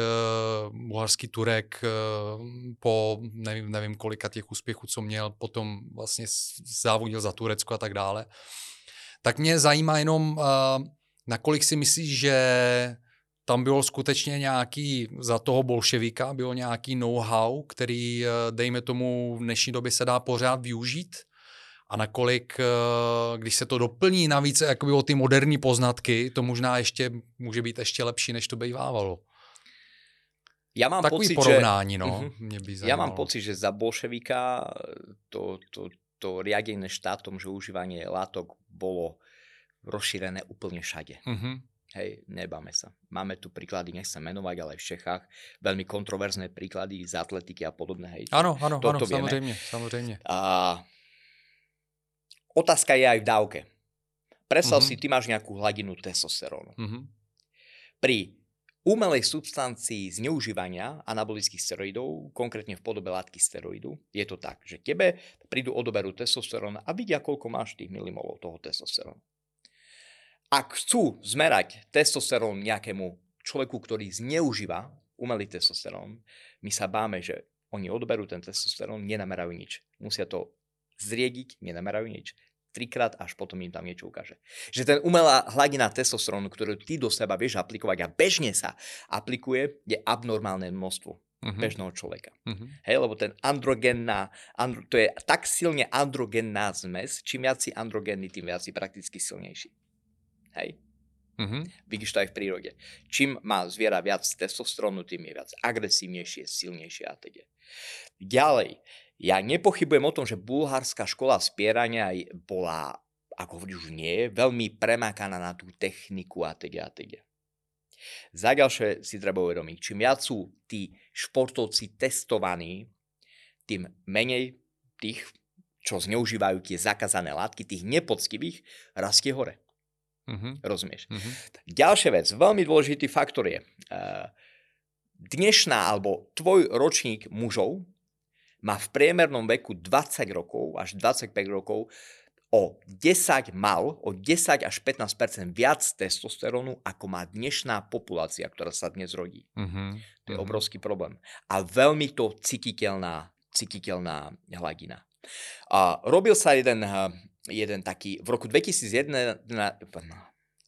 bulharský Turek, eh, po nevím, nevím kolika těch úspěchů, co měl, potom vlastně závodil za Turecko a tak dále. Tak mě zajímá jenom, eh, nakolik si myslíš, že tam bylo skutečně nějaký, za toho bolševika bylo nějaký know-how, který, dejme tomu, v dnešní době se dá pořád využít? A nakolik, eh, když se to doplní navíc jakoby o ty moderní poznatky, to možná ještě může být ještě lepší, než to bývávalo. Ja mám Takový pocit, porovnání, že, no, uh-huh. mě by Ja mám pocit, že za bolševika to, to, to riadenie štátom, že užívanie látok bolo rozšírené úplne všade. Uh-huh. Hej, nebáme sa. Máme tu príklady, nechcem menovať, ale aj v Čechách veľmi kontroverzné príklady z atletiky a podobné. Hej, áno, áno, áno, samozrejme, samozrejme. A Otázka je aj v dávke. Predstav mm-hmm. si, ty máš nejakú hladinu testosterónu. Mm-hmm. Pri umelej substancii zneužívania anabolických steroidov, konkrétne v podobe látky steroidu, je to tak, že tebe prídu odoberú testosterón a vidia, koľko máš tých milimolov toho testosterónu. Ak chcú zmerať testosterón nejakému človeku, ktorý zneužíva umelý testosterón, my sa báme, že oni odoberú ten testosterón, nenamerajú nič. Musia to zriediť, nenamerajú nič. Trikrát, až potom im tam niečo ukáže. Že ten umelá hladina testosterónu, ktorú ty do seba vieš aplikovať a bežne sa aplikuje, je abnormálne množstvo uh-huh. bežného človeka. Uh-huh. Hej, lebo ten androgenná, andro, to je tak silne androgenná zmes, čím viac si androgenný, tým viac si prakticky silnejší. Hej. Uh-huh. Vidíš to aj v prírode. Čím má zviera viac testosterónu, tým je viac agresívnejšie, silnejšie a teda. Ďalej, ja nepochybujem o tom, že bulharská škola spierania bola, ako hovoríš, už nie, veľmi premákaná na tú techniku a teda a teda. Za ďalšie si treba uvedomiť, čím viac sú tí športovci testovaní, tým menej tých, čo zneužívajú tie zakázané látky, tých nepoctivých, rastie hore. Mm-hmm. Rozumieš? Mm-hmm. Ďalšia vec, veľmi dôležitý faktor je, uh, dnešná alebo tvoj ročník mužov má v priemernom veku 20 rokov až 25 rokov o 10 mal, o 10 až 15 viac testosterónu, ako má dnešná populácia, ktorá sa dnes rodí. Uh-huh. To je uh-huh. obrovský problém. A veľmi to cititeľná, cititeľná hladina. A robil sa jeden, jeden taký, v roku 2001,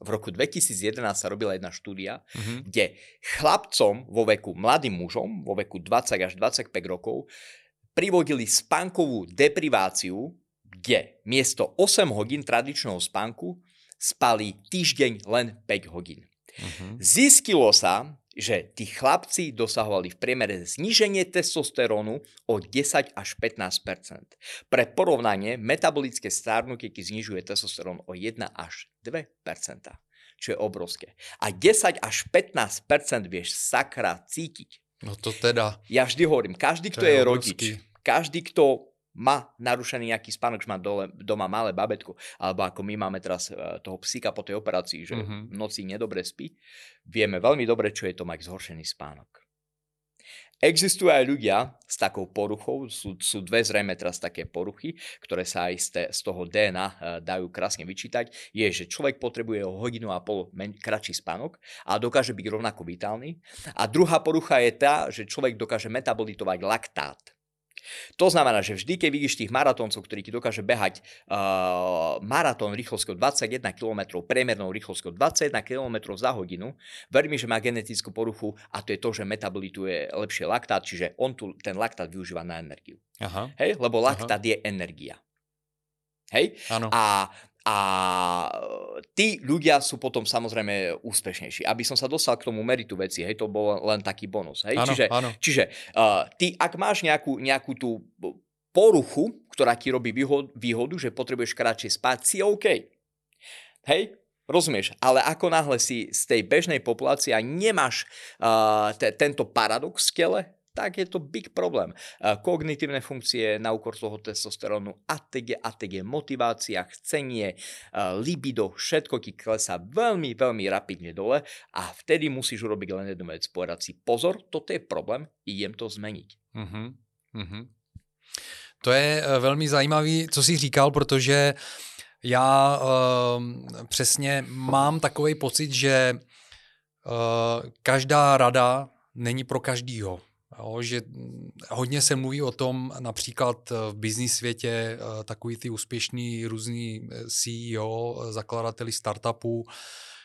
v roku 2011 sa robila jedna štúdia, uh-huh. kde chlapcom vo veku, mladým mužom vo veku 20 až 25 rokov privodili spánkovú depriváciu, kde miesto 8 hodín tradičného spánku spali týždeň len 5 hodín. Uh-huh. Zistilo sa, že tí chlapci dosahovali v priemere zníženie testosterónu o 10 až 15% Pre porovnanie, metabolické stárnutie znižuje testosterón o 1 až 2% čo je obrovské. A 10 až 15% vieš sakra cítiť. No to teda. Ja vždy hovorím, každý, kto je, je rodič, každý, kto má narušený nejaký spánok, že má dole, doma malé babetko, alebo ako my máme teraz e, toho psíka po tej operácii, že mm-hmm. v noci nedobre spí, vieme veľmi dobre, čo je to mať zhoršený spánok. Existujú aj ľudia s takou poruchou, sú, sú dve zrejme teraz také poruchy, ktoré sa aj z, toho DNA uh, dajú krásne vyčítať, je, že človek potrebuje o hodinu a pol men, kratší spánok a dokáže byť rovnako vitálny. A druhá porucha je tá, že človek dokáže metabolitovať laktát. To znamená, že vždy, keď vidíš tých maratóncov, ktorí ti dokáže behať uh, maratón rýchlosťou 21 km, priemernou rýchlosťou 21 km za hodinu, verím, že má genetickú poruchu a to je to, že metabolituje lepšie laktát, čiže on tu ten laktát využíva na energiu. Aha. Hej? Lebo laktát Aha. je energia. Hej? Ano. A a tí ľudia sú potom samozrejme úspešnejší. Aby som sa dostal k tomu meritu veci, hej, to bol len taký bonus. Hej? Áno, čiže áno. čiže uh, ty, ak máš nejakú, nejakú tú poruchu, ktorá ti robí výhodu, výhodu že potrebuješ kratšie spať, si OK. Hej, Rozumieš, ale ako náhle si z tej bežnej populácie a nemáš uh, te, tento paradox v tele, tak je to big problém. Kognitívne funkcie na úkor toho testosterónu, ATG, ATG, motivácia, chcenie, libido, všetko ti klesá veľmi, veľmi rapidne dole a vtedy musíš urobiť len jednu vec, povedať si pozor, toto je problém, idem to zmeniť. Uh-huh. Uh-huh. To je e, velmi zajímavý, co jsi říkal, protože já uh, přesně mám takový pocit, že uh, každá rada není pro každýho. Jo, že hodně se mluví o tom, například v biznis světě, eh, takový ty úspěšný různý eh, CEO, zakladateli startupů,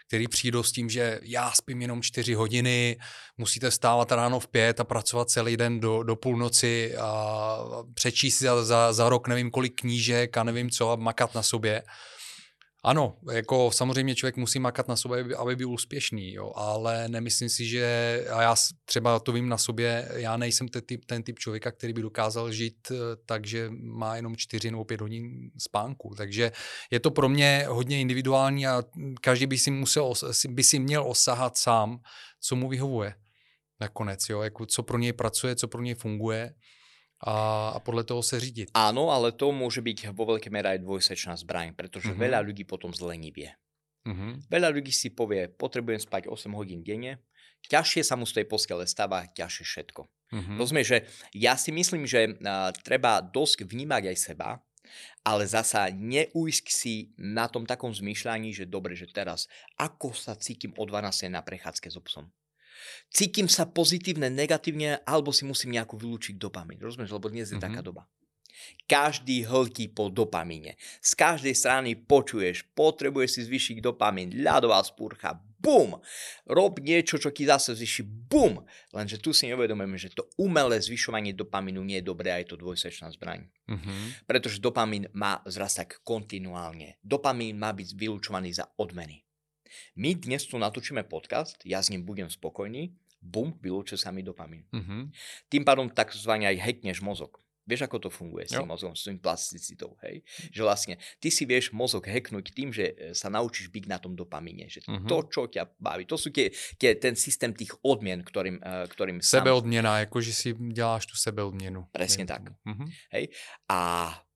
který přijdou s tím, že já spím jenom čtyři hodiny, musíte vstávat ráno v pět a pracovat celý den do, do půlnoci a přečíst za, za, za rok nevím kolik knížek a nevím co a makat na sobě. Ano, jako samozřejmě člověk musí makat na sobě, aby byl úspěšný, jo, ale nemyslím si, že, a já třeba to vím na sobě, já nejsem ten typ, ten typ člověka, který by dokázal žít eh, tak, že má jenom 4 nebo 5 hodin spánku. Takže je to pro mě hodně individuální a každý by si, musel, by si měl osahat sám, co mu vyhovuje nakonec, jo, jako co pro něj pracuje, co pro něj funguje a, a podľa toho sa řídiť. Áno, ale to môže byť vo veľkej mere aj dvojsečná zbraň, pretože mm-hmm. veľa ľudí potom zlenivie. Mm-hmm. Veľa ľudí si povie, potrebujem spať 8 hodín denne, ťažšie sa mu z tej postele stáva, ťažšie všetko. Mm-hmm. Rozumieš, že ja si myslím, že uh, treba dosť vnímať aj seba, ale zasa neujsť si na tom takom zmýšľaní, že dobre, že teraz ako sa cítim o 12 na prechádzke s obsom cítim sa pozitívne, negatívne, alebo si musím nejakú vylúčiť dopamin. Rozumieš? Lebo dnes je mm-hmm. taká doba. Každý hltí po dopamíne. Z každej strany počuješ, potrebuješ si zvyšiť dopamín, ľadová spúrcha, bum! Rob niečo, čo ti zase zvyši, bum! Lenže tu si neuvedomujeme, že to umelé zvyšovanie dopamínu nie je dobré a je to dvojsečná zbraň. Mm-hmm. Pretože dopamín má zrastať kontinuálne. Dopamín má byť vylúčovaný za odmeny. My dnes tu natočíme podcast, ja s ním budem spokojný, bum, vylúčil sa mi dopamín. Mm-hmm. Tým pádom takzvané aj hackneš mozog. Vieš, ako to funguje s tým mozgom, s tým plasticitou, hej? Že vlastne ty si vieš mozog hacknúť tým, že e, sa naučíš byť na tom dopamíne, že mm-hmm. to, čo ťa baví, to sú tie, tie, ten systém tých odmien, ktorým, uh, ktorým Sebeodmiena, ako že si děláš tu sebeodmienu. Presne tak. Mm-hmm. Hej? A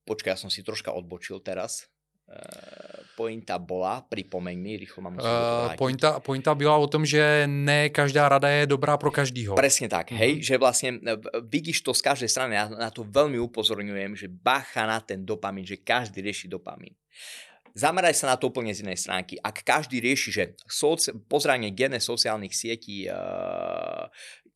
počkaj, ja som si troška odbočil teraz. Eh, pointa bola, pripomeň mi, rýchlo mám uh, pointa, pointa byla o tom, že ne každá rada je dobrá pro každýho. Presne tak, mm-hmm. hej, že vlastne eh, vidíš to z každej strany, ja na to veľmi upozorňujem, že bacha na ten dopamín, že každý rieši dopamín. Zameraj sa na to úplne z inej stránky. Ak každý rieši, že soci- pozranie gene sociálnych sietí uh,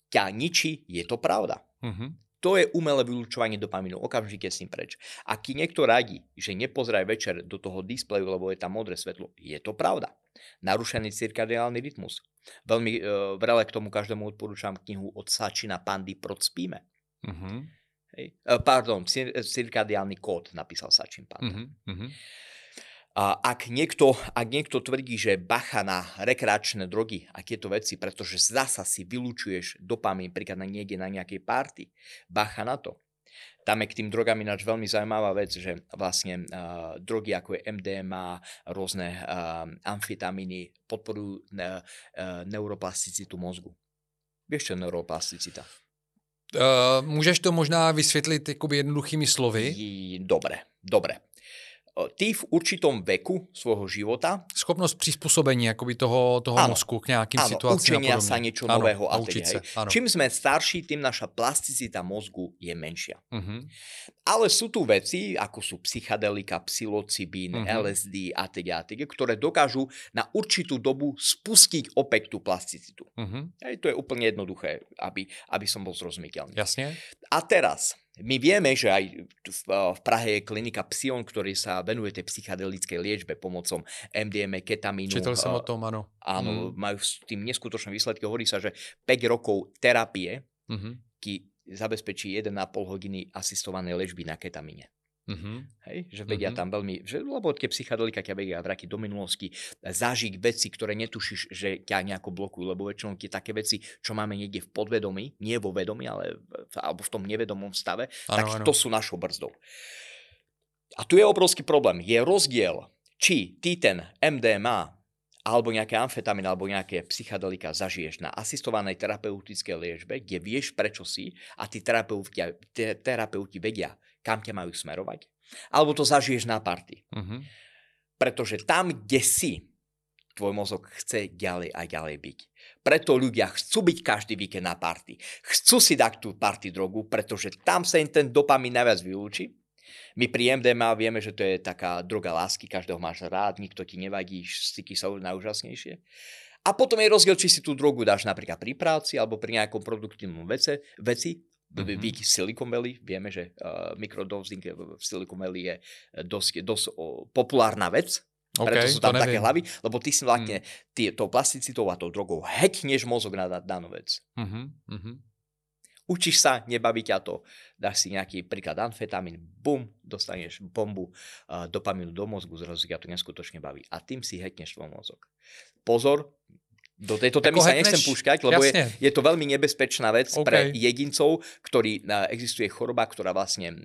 ťa ničí, je to pravda. Mm-hmm. To je umelé vylúčovanie dopamínu, okamžite s ním preč. Ak ti niekto radí, že nepozeraj večer do toho displeju, lebo je tam modré svetlo, je to pravda. Narušený cirkadiálny rytmus. Veľmi e, vrele k tomu každému odporúčam knihu od Sačina Pandy Proč spíme. Uh-huh. Hej. E, pardon, cir- cirkadiálny kód napísal Sačin Panda. Uh-huh. A ak niekto, ak niekto tvrdí, že bacha na rekreačné drogy a tieto veci, pretože zasa si vylúčuješ dopamín, príklad na niekde na nejakej party, bacha na to. Tam je k tým drogám ináč veľmi zaujímavá vec, že vlastne uh, drogy ako je MDMA, rôzne uh, amfetamíny podporujú uh, neuroplasticitu mozgu. Vieš, čo je neuroplasticita? Uh, můžeš to možná vysvětlit jakoby jednoduchými slovy? Dobre, dobre. Ty v určitom veku svojho života... Schopnost přizpůsobení jakoby toho, toho ano, mozku k nějakým ano, situacím učenia sa niečo ano, nového a teď, sa, Čím sme starší, tým naša plasticita mozgu je menšia. Uh-huh. Ale sú tu veci, ako sú psychadelika, psilocibín, uh-huh. LSD a teda, a teda, ktoré dokážu na určitú dobu spustiť opäť tú plasticitu. Uh-huh. Hej, to je úplne jednoduché, aby, aby som bol zrozumiteľný. Jasne. A teraz, my vieme, že aj v Prahe je klinika Psion, ktorý sa venuje tej psychedelickej liečbe pomocou MDMA, ketamínu. Čítal som o tom, áno. Áno, mm. majú s tým neskutočné výsledky. Hovorí sa, že 5 rokov terapie mm-hmm. ti zabezpečí 1,5 hodiny asistovanej liečby na ketamíne. Mm-hmm. Hej? Že vedia mm-hmm. tam veľmi, že, lebo tie psychedelika ťa vedia vrátiť do minulosti, zažiť veci, ktoré netušíš, že ťa nejako blokujú, lebo väčšinou tie také veci, čo máme niekde v podvedomí, nie vo vedomí, ale v, alebo v tom nevedomom stave, ano, tak ano. to sú našou brzdou. A tu je obrovský problém. Je rozdiel, či ty ten MDMA alebo nejaké amfetamín alebo nejaké psychedelika zažiješ na asistovanej terapeutickej liečbe, kde vieš, prečo si a tí terapeuti, terapeuti vedia, kam ťa majú smerovať, alebo to zažiješ na party. Uh-huh. Pretože tam, kde si, tvoj mozog chce ďalej a ďalej byť. Preto ľudia chcú byť každý víkend na party. Chcú si dať tú party drogu, pretože tam sa im ten dopamín najviac vylúči. My pri MDMA vieme, že to je taká droga lásky, každého máš rád, nikto ti nevadí, styky sú najúžasnejšie. A potom je rozdiel, či si tú drogu dáš napríklad pri práci alebo pri nejakom produktívnom vece, veci, Mm-hmm. Vík Silicon Valley, vieme, že uh, mikrodosing v Silicon Valley je eh, dosť, dosť uh, populárna vec, Okay, Preto sú tam také hlavy, lebo ty si vlastne mm. ty, tou plasticitou a tou drogou hackneš mozog na danú vec. Mm-hmm, mm-hmm. Učíš sa, nebaví ťa to, dáš si nejaký príklad amfetamín, bum, dostaneš bombu uh, dopamínu do mozgu, zrazu ťa to neskutočne baví. A tým si hackneš tvoj mozog. Pozor, do tejto témy sa nechcem púšťať, lebo je, je to veľmi nebezpečná vec okay. pre jedincov, ktorí, existuje choroba, ktorá vlastne e,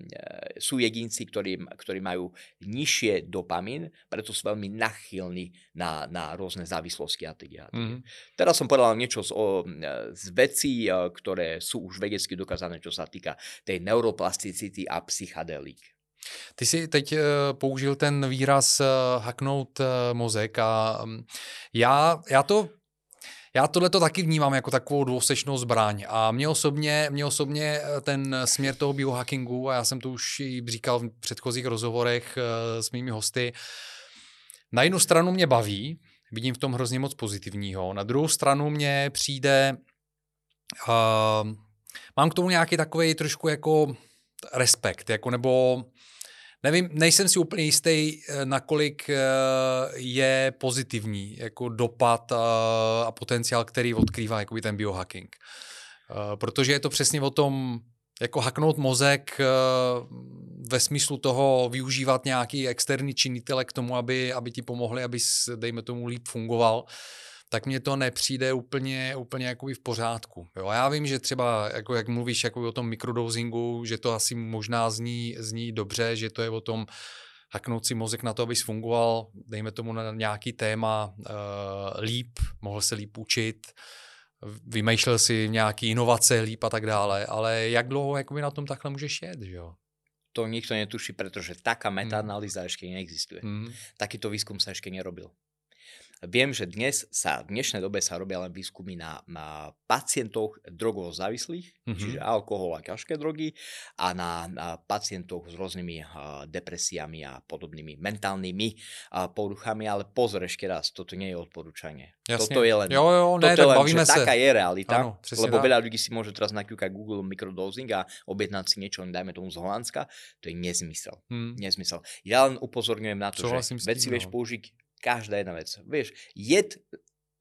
sú jedinci, ktorí, ktorí majú nižšie dopamín, preto sú veľmi nachylní na, na rôzne závislosti a teda. Mm-hmm. Teraz som povedal niečo z, o, e, z vecí, e, ktoré sú už vedecky dokázané, čo sa týka tej neuroplasticity a psychadelík. Ty si teď použil ten výraz haknout mozek a já, já to já tohle to taky vnímám jako takovou dvousečnou zbraň a mě osobně, mě osobně eh, ten směr toho biohackingu, a já jsem to už i říkal v předchozích rozhovorech eh, s mými hosty, na jednu stranu mě baví, vidím v tom hrozně moc pozitivního, na druhou stranu mě přijde, uh, mám k tomu nějaký takový trošku jako respekt, jako nebo Nevím, nejsem si úplně jistý, eh, nakolik eh, je pozitivní jako dopad eh, a potenciál, který odkrývá jakoby ten biohacking. Protože je to přesně o tom, jako hacknout mozek ve smyslu toho využívat nějaký externí činitele k tomu, aby, aby ti pomohli, aby dejme tomu líp fungoval tak mně to nepřijde úplně, úplně jakoby v pořádku. Jo, a já vím, že třeba, jako jak mluvíš jako o tom mikrodozingu, že to asi možná zní, zní dobře, že to je o tom haknout si mozek na to, aby fungoval, dejme tomu na nějaký téma uh, líp, mohl se líp učit, vymýšlel si nějaký inovace líp a tak dále, ale jak dlouho jakoby na tom takhle můžeš jet, že jo? To nikto netuší, pretože taká metaanalýza mm. ešte neexistuje. Mm. Takýto výskum sa ešte nerobil. Viem, že dnes sa, v dnešnej dobe sa robia len výskumy na, na pacientoch drogovo závislých, mm-hmm. čiže alkohol a ťažké drogy a na, na pacientoch s rôznymi uh, depresiami a podobnými mentálnymi uh, poruchami, ale pozor ešte raz, toto nie je odporúčanie. Jasne. Toto je len, jo, jo, toto ne, je len že sa. taká je realita, ano, lebo tak. veľa ľudí si môže teraz nakúkať Google microdosing a objednať si niečo, dajme tomu z Holandska, to je nezmysel. Hmm. nezmysel. Ja len upozorňujem na to, Súhlasím že veci vieš no. použiť Každá jedna vec. Vieš, jed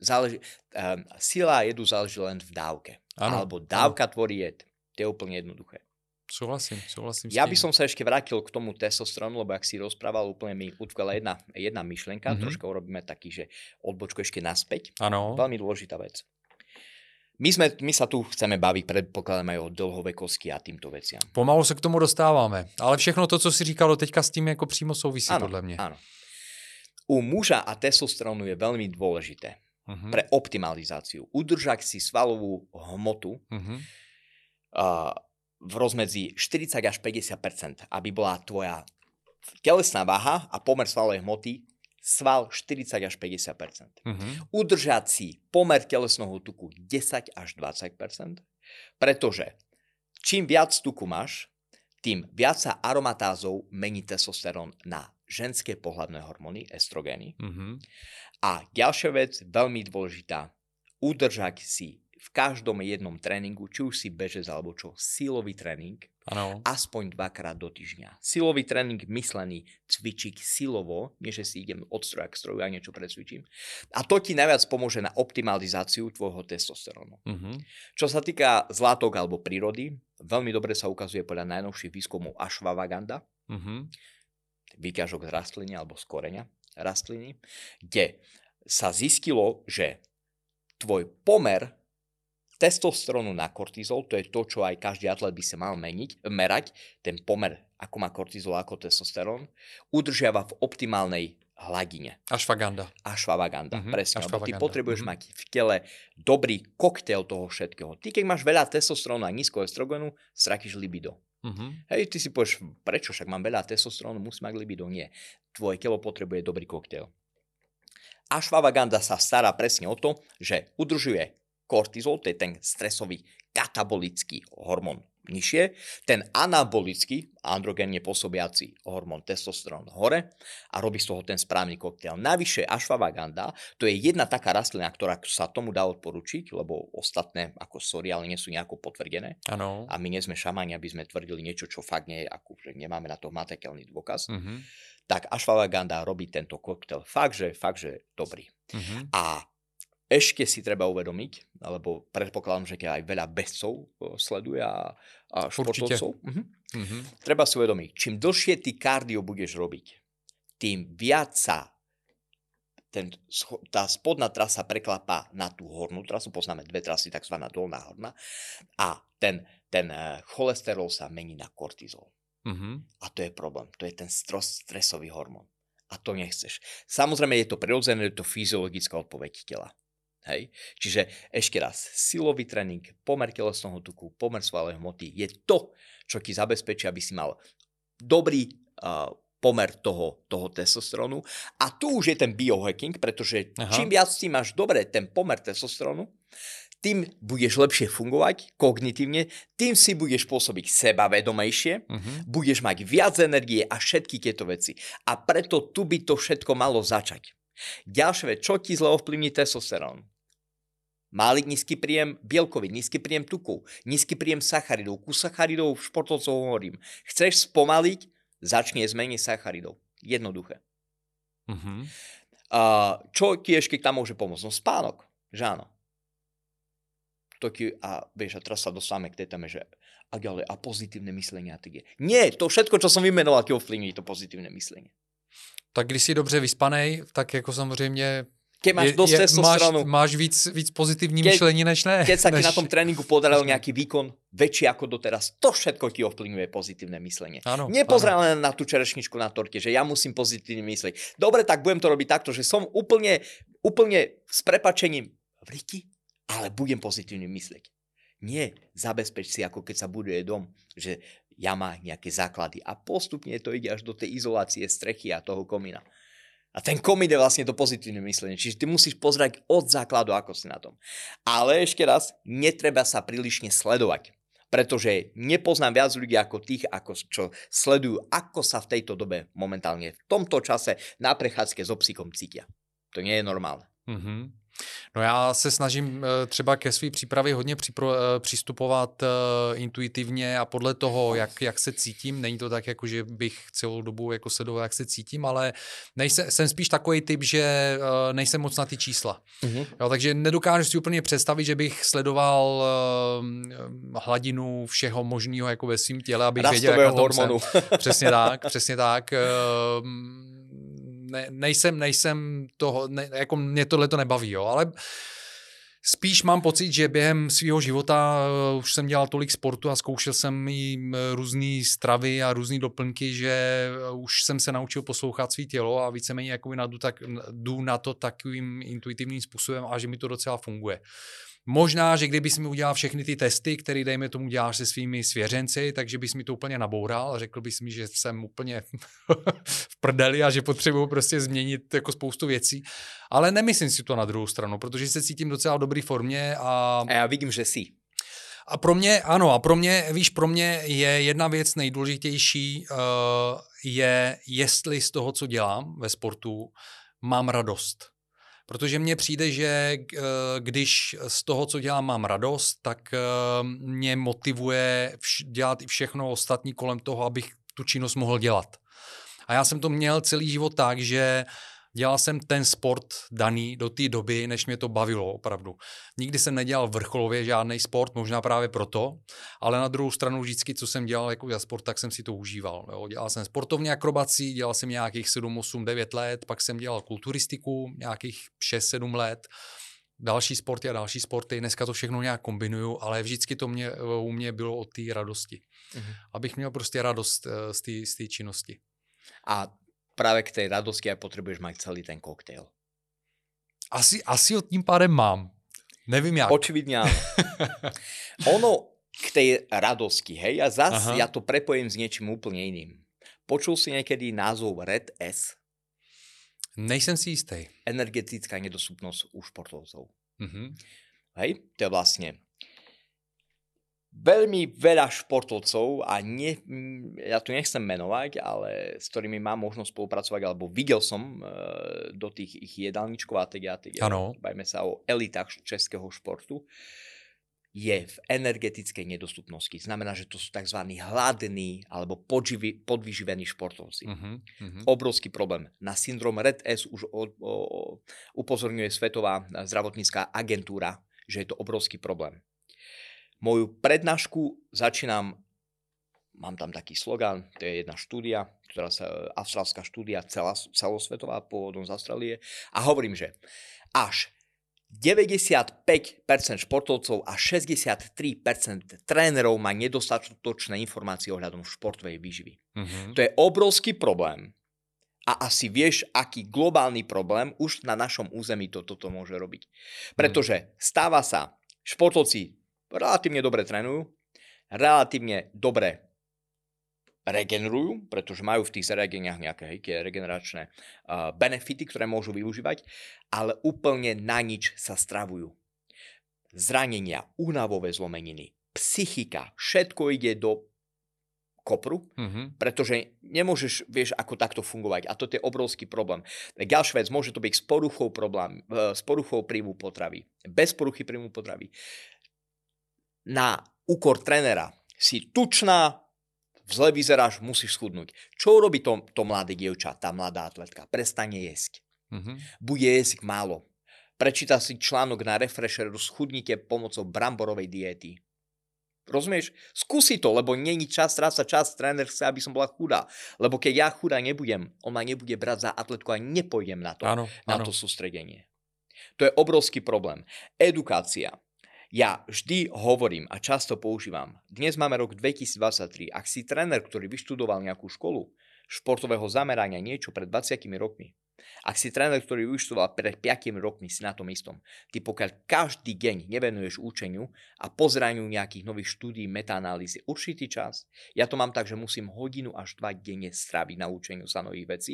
záleží, um, sila jedu záleží len v dávke. Ano, Alebo dávka ano. tvorí jed. To je úplne jednoduché. Súhlasím, súhlasím. Ja by som sa ešte vrátil k tomu testosterónu, lebo ak si rozprával, úplne mi utkvela jedna, jedna myšlienka, mm-hmm. troška urobíme taký, že odbočku ešte naspäť. Áno. Veľmi dôležitá vec. My, sme, my sa tu chceme baviť, predpokladáme o dlhovekosti a týmto veciam. Pomalu se k tomu dostáváme. Ale všechno to, co si říkalo teďka s tím jako přímo souvisí, ano, podle mě. Áno u muža a testosterónu je veľmi dôležité uh-huh. pre optimalizáciu. Udržať si svalovú hmotu uh-huh. uh, v rozmedzi 40 až 50% aby bola tvoja telesná váha a pomer svalovej hmoty sval 40 až 50 mm-hmm. Udržať si pomer telesného tuku 10 až 20% pretože čím viac tuku máš, tým viac sa aromatázov mení testosterón na ženské pohľadné hormóny, estrogény. Mm-hmm. A ďalšia vec, veľmi dôležitá, udržať si v každom jednom tréningu, či už si bežec alebo čo, silový tréning, ano. aspoň dvakrát do týždňa. Silový tréning myslený, cvičiť silovo, nie že si idem od stroja k stroju a niečo precvičím. A to ti najviac pomôže na optimalizáciu tvojho testosterónu. Uh-huh. Čo sa týka zlátok alebo prírody, veľmi dobre sa ukazuje podľa najnovších výskumov ashwagandha, uh-huh. Výťažok z rastliny alebo z koreňa rastliny, kde sa zistilo, že tvoj pomer testosterónu na kortizol, to je to, čo aj každý atlet by sa mal meniť, merať, ten pomer, ako má kortizol, ako testosterón, udržiava v optimálnej hladine. Ashwagandha. Ashwagandha, mm-hmm. presne. Lebo ty potrebuješ mm-hmm. mať v tele dobrý koktail toho všetkého. Ty, keď máš veľa testosterónu a nízko estrogenu, stratíš libido. Mm-hmm. Hej, ty si povieš, prečo však mám veľa testosterónu, musím mať libido. Nie. Tvoje telo potrebuje dobrý koktail. Ashwagandha sa stará presne o to, že udržuje kortizol, to je ten stresový katabolický hormón nižšie, ten anabolický, androgénne pôsobiaci hormón testosterón hore a robí z toho ten správny koktail. Navyše ashwagandha, to je jedna taká rastlina, ktorá sa tomu dá odporučiť, lebo ostatné ako sorry, ale nie sú nejako potvrdené. Ano. A my nie sme šamani, aby sme tvrdili niečo, čo fakt nie je, ako, že nemáme na to mateľný dôkaz. Mm-hmm. Tak ashwagandha robí tento koktail fakt, že, fakt, že dobrý. Mm-hmm. A ešte si treba uvedomiť, alebo predpokladám, že aj veľa bezcov sleduje a, a športovcov. Mhm. Mm-hmm. Treba si uvedomiť, čím dlhšie ty kardio budeš robiť, tým viac sa ten, tá spodná trasa preklapá na tú hornú trasu, poznáme dve trasy, tzv. dolná horná, a ten, ten eh, cholesterol sa mení na kortizol. Mm-hmm. A to je problém. To je ten stres, stresový hormón. A to nechceš. Samozrejme je to prirodzené, je to fyziologická odpoveď tela. Hej? Čiže ešte raz, silový tréning, pomer telesného tuku, pomer svalovej hmoty je to, čo ti zabezpečí, aby si mal dobrý uh, pomer toho, toho testosterónu. A tu už je ten biohacking, pretože Aha. čím viac si máš dobre ten pomer testosterónu, tým budeš lepšie fungovať kognitívne, tým si budeš pôsobiť sebavedomejšie, uh-huh. budeš mať viac energie a všetky tieto veci. A preto tu by to všetko malo začať. Ďalšia vec, čo ti zle ovplyvní testosterón? Malý nízky príjem bielkovín, nízky príjem tuku, nízky príjem sacharidov. Ku sacharidov v športovcov hovorím. Chceš spomaliť? Začni zmeniť sacharidov. Jednoduché. Uh-huh. Uh, čo ti ešte tam môže pomôcť? No spánok, že áno. To ti, a vieš, a teraz sa dostávame k tej téme, že a ďalej, a pozitívne myslenie a tak je. Nie, to všetko, čo som vymenoval, ti ovplyvní to pozitívne myslenie. Tak když jsi dobře vyspanej, tak jako samozřejmě keď máš dosť testosterónu. Máš, máš víc, víc pozitívne myšlení než ne. Keď sa než... ti na tom tréningu podaril nejaký výkon väčší ako doteraz, to všetko ti ovplyvňuje pozitívne myslenie. Áno, Nepozeraj len na tú čerešničku na torte, že ja musím pozitívne myslieť. Dobre, tak budem to robiť takto, že som úplne, úplne s prepačením v riti, ale budem pozitívne myslieť. Nie, zabezpeč si, ako keď sa buduje dom, že ja má nejaké základy a postupne to ide až do tej izolácie strechy a toho komína. A ten komit je vlastne to pozitívne myslenie. Čiže ty musíš pozrieť od základu, ako si na tom. Ale ešte raz, netreba sa prílišne sledovať. Pretože nepoznám viac ľudí ako tých, ako čo sledujú, ako sa v tejto dobe momentálne v tomto čase na prechádzke so psíkom cítia. To nie je normálne. Mm-hmm. No já se snažím eh, třeba ke své přípravě hodně připro, eh, přistupovat eh, intuitivně a podle toho, jak, jak se cítím. Není to tak, jako že bych celou dobu jako sledoval, jak se cítím, ale nejsem, jsem spíš takový typ, že nejsem moc na ty čísla. Mm-hmm. Jo, takže nedokážu si úplně představit, že bych sledoval hladinu všeho možného jako ve svém těle, abych Rastového věděl, jak na tom hormonu. jsem. Přesně tak, přesně tak ne, nejsem, nejsem toho, ne, jako mě tohle to nebaví, jo, ale Spíš mám pocit, že během svého života uh, už jsem dělal tolik sportu a zkoušel jsem i různé stravy a různé doplňky, že už jsem se naučil poslouchat svý tělo a víceméně jako na, tak, jdu na to takovým intuitivním způsobem a že mi to docela funguje. Možná, že kdybys mi udělal všechny ty testy, které dejme tomu děláš se svými svěřenci, takže bys mi to úplně naboural a řekl bys mi, že jsem úplně v prdeli a že potřebuju prostě změnit jako spoustu věcí. Ale nemyslím si to na druhou stranu, protože se cítím docela v dobré formě a... A já vidím, že jsi. A pro mě, ano, a pro mě, víš, pro mě je jedna věc nejdůležitější, uh, je, jestli z toho, co dělám ve sportu, mám radost. Protože mně přijde, že eh, když z toho, co dělám, mám radost, tak eh, mě motivuje dělat i všechno ostatní kolem toho, abych tu činnost mohl dělat. A já jsem to měl celý život tak, že Dělal jsem ten sport daný do té doby, než mě to bavilo opravdu. Nikdy jsem nedělal vrcholově žádný sport, možná právě proto, ale na druhou stranu vždycky, co jsem dělal jako za sport, tak jsem si to užíval. Jo. Dělal jsem sportovní akrobaci, dělal jsem nějakých 7, 8, 9 let, pak jsem dělal kulturistiku nějakých 6, 7 let další sporty a další sporty. Dneska to všechno nějak kombinuju, ale vždycky to mě, u mě bylo o té radosti. Mm-hmm. Abych měl prostě radost eh, z té činnosti. A práve k tej radosti aj potrebuješ mať celý ten koktejl. Asi, asi ho tím pádem mám. Nevím jak. Očividne áno. ono k tej radosti, hej, a zas Aha. ja to prepojím s niečím úplne iným. Počul si niekedy názov Red S? Nejsem si istý. Energetická nedostupnosť u športovcov. Mm-hmm. Hej, to je vlastne veľmi veľa športovcov a nie, ja tu nechcem menovať, ale s ktorými mám možnosť spolupracovať, alebo videl som e, do tých ich jedálničkov a tak a tak. Bajme sa o elitách českého športu je v energetickej nedostupnosti. Znamená, že to sú tzv. hladní alebo podživi, podvyživení športovci. Uh-huh, uh-huh. Obrovský problém. Na syndrom Red S už o, o, upozorňuje Svetová zdravotnícká agentúra, že je to obrovský problém. Moju prednášku začínam, mám tam taký slogan, to je jedna štúdia, ktorá sa, austrálska štúdia, celá, celosvetová, pôvodom z Austrálie. A hovorím, že až 95% športovcov a 63% trénerov má nedostatočné informácie ohľadom športovej výživy. Mm-hmm. To je obrovský problém. A asi vieš, aký globálny problém už na našom území to, toto môže robiť. Pretože stáva sa, športovci relatívne dobre trénujú, relatívne dobre regenerujú, pretože majú v tých zariadeniach nejaké hejky, regeneračné uh, benefity, ktoré môžu využívať, ale úplne na nič sa stravujú. Zranenia, únavové zlomeniny, psychika, všetko ide do kopru, mm-hmm. pretože nemôžeš, vieš, ako takto fungovať. A to je obrovský problém. Ďalšia vec, môže to byť s poruchou, problém, s poruchou príjmu potravy, bez poruchy príjmu potravy na úkor trénera. Si tučná, zle vyzeráš, musíš schudnúť. Čo urobí to, to mladé dievča, tá mladá atletka? Prestane jesť. Mm-hmm. Bude jesť málo. Prečíta si článok na Refresheru schudnite pomocou bramborovej diety. Rozumieš? Skúsi to, lebo není čas, sa čas, tréner chce, aby som bola chudá. Lebo keď ja chudá nebudem, on ma nebude brať za atletku a nepôjdem na to, áno, na áno. to sústredenie. To je obrovský problém. Edukácia. Ja vždy hovorím a často používam. Dnes máme rok 2023. Ak si tréner, ktorý vyštudoval nejakú školu športového zamerania niečo pred 20 rokmi, ak si tréner, ktorý vyštudoval pred 5 rokmi, si na tom istom. Ty pokiaľ každý deň nevenuješ učeniu a pozeraniu nejakých nových štúdí, metaanalýzy, určitý čas, ja to mám tak, že musím hodinu až dva denne stráviť na učeniu sa nových vecí,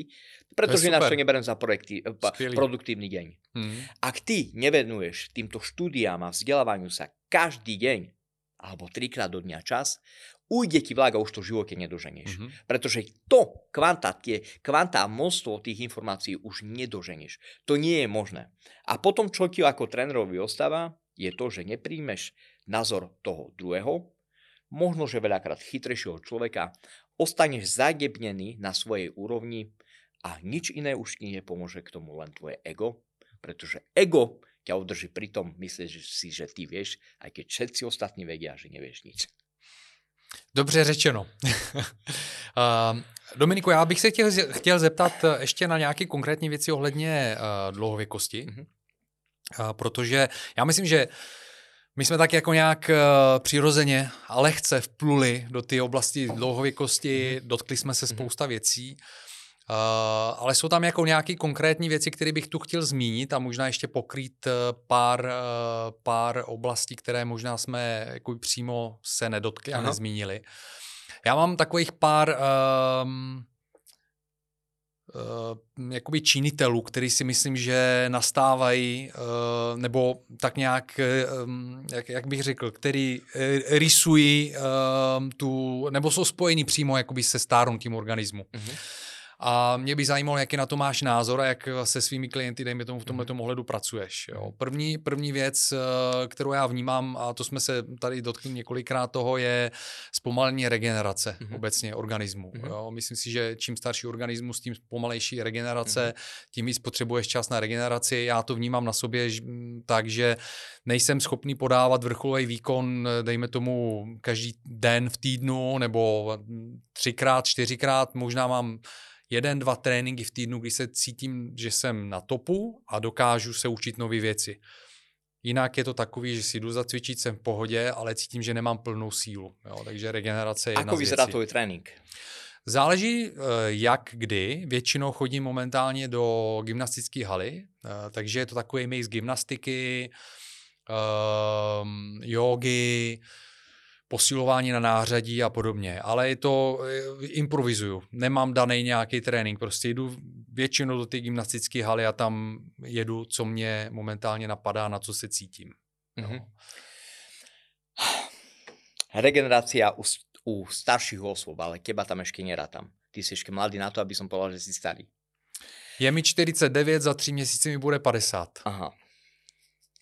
pretože ináč to neberiem za projekty, eh, produktívny deň. Mm. Ak ty nevenuješ týmto štúdiám a vzdelávaniu sa každý deň, alebo trikrát do dňa čas, ujde ti vlak a už to v živote nedoženieš. Mm-hmm. Pretože to kvanta, tie kvanta a množstvo tých informácií už nedoženieš. To nie je možné. A potom, čo ti ako trénerovi ostáva, je to, že nepríjmeš názor toho druhého, možno, že veľakrát chytrejšieho človeka, ostaneš zadebnený na svojej úrovni a nič iné už ti nepomôže k tomu len tvoje ego, pretože ego ťa udrží pri tom, myslíš si, že ty vieš, aj keď všetci ostatní vedia, že nevieš nič. Dobře řečeno. uh, Dominiku, já bych se chtěl, chtěl zeptat eh, ještě na nějaké konkrétní věci ohledně uh, dlouhověkosti, mm-hmm. uh, protože já myslím, že my jsme tak jako nějak uh, přirozeně a lehce vpluli do té oblasti dlouhověkosti, mm-hmm. dotkli jsme se mm-hmm. spousta věcí ale jsou tam jako nějaké konkrétní věci, které bych tu chtěl zmínit a možná ještě pokrýt pár, uh, pár oblastí, které možná jsme jako přímo se nedotkli a Aha. nezmínili. Já mám takových pár um, uh, jakoby činitelů, který si myslím, že nastávají, uh, nebo tak nějak, um, jak, jak bych řekl, který uh, rysují uh, tu, nebo jsou spojení přímo jakoby se stárnutím organismu. Mm-hmm. A mě by zajímalo, jaký na to máš názor a jak se svými klienty, dejme tomu, v tomhle mm. ohledu pracuješ. Jo. První, první věc, eh, kterou já vnímám, a to jsme se tady dotkli několikrát toho, je zpomalení regenerace mm. obecně organismu. Mm. Jo. Myslím si, že čím starší organismus, tím pomalejší regenerace, mm. tím víc potřebuješ čas na regeneraci. Já to vnímám na sobě tak, že nejsem schopný podávat vrcholový výkon, dejme tomu, každý den v týdnu nebo třikrát, čtyřikrát, možná mám jeden, dva tréninky v týdnu, kdy se cítím, že jsem na topu a dokážu se učit nové věci. Jinak je to takový, že si jdu zacvičit, jsem v pohodě, ale cítím, že nemám plnou sílu. Jo? Takže regenerace je jedna Ako vyzerá tvůj trénink? Záleží, eh, jak kdy. Většinou chodím momentálně do gymnastické haly, eh, takže je to takový mix gymnastiky, um, jogy, posilování na nářadí a podobně. Ale je to, eh, improvizuju. Nemám daný nějaký trénink, prostě jdu většinou do té gymnastické haly a tam jedu, co mě momentálně napadá, na co se cítím. Mm-hmm. Regenerácia u, u starších osôb, ale teba tam ešte nerátam. Ty si ešte mladý na to, aby som povedal, že si starý. Je mi 49, za tři měsíce mi bude 50. Aha.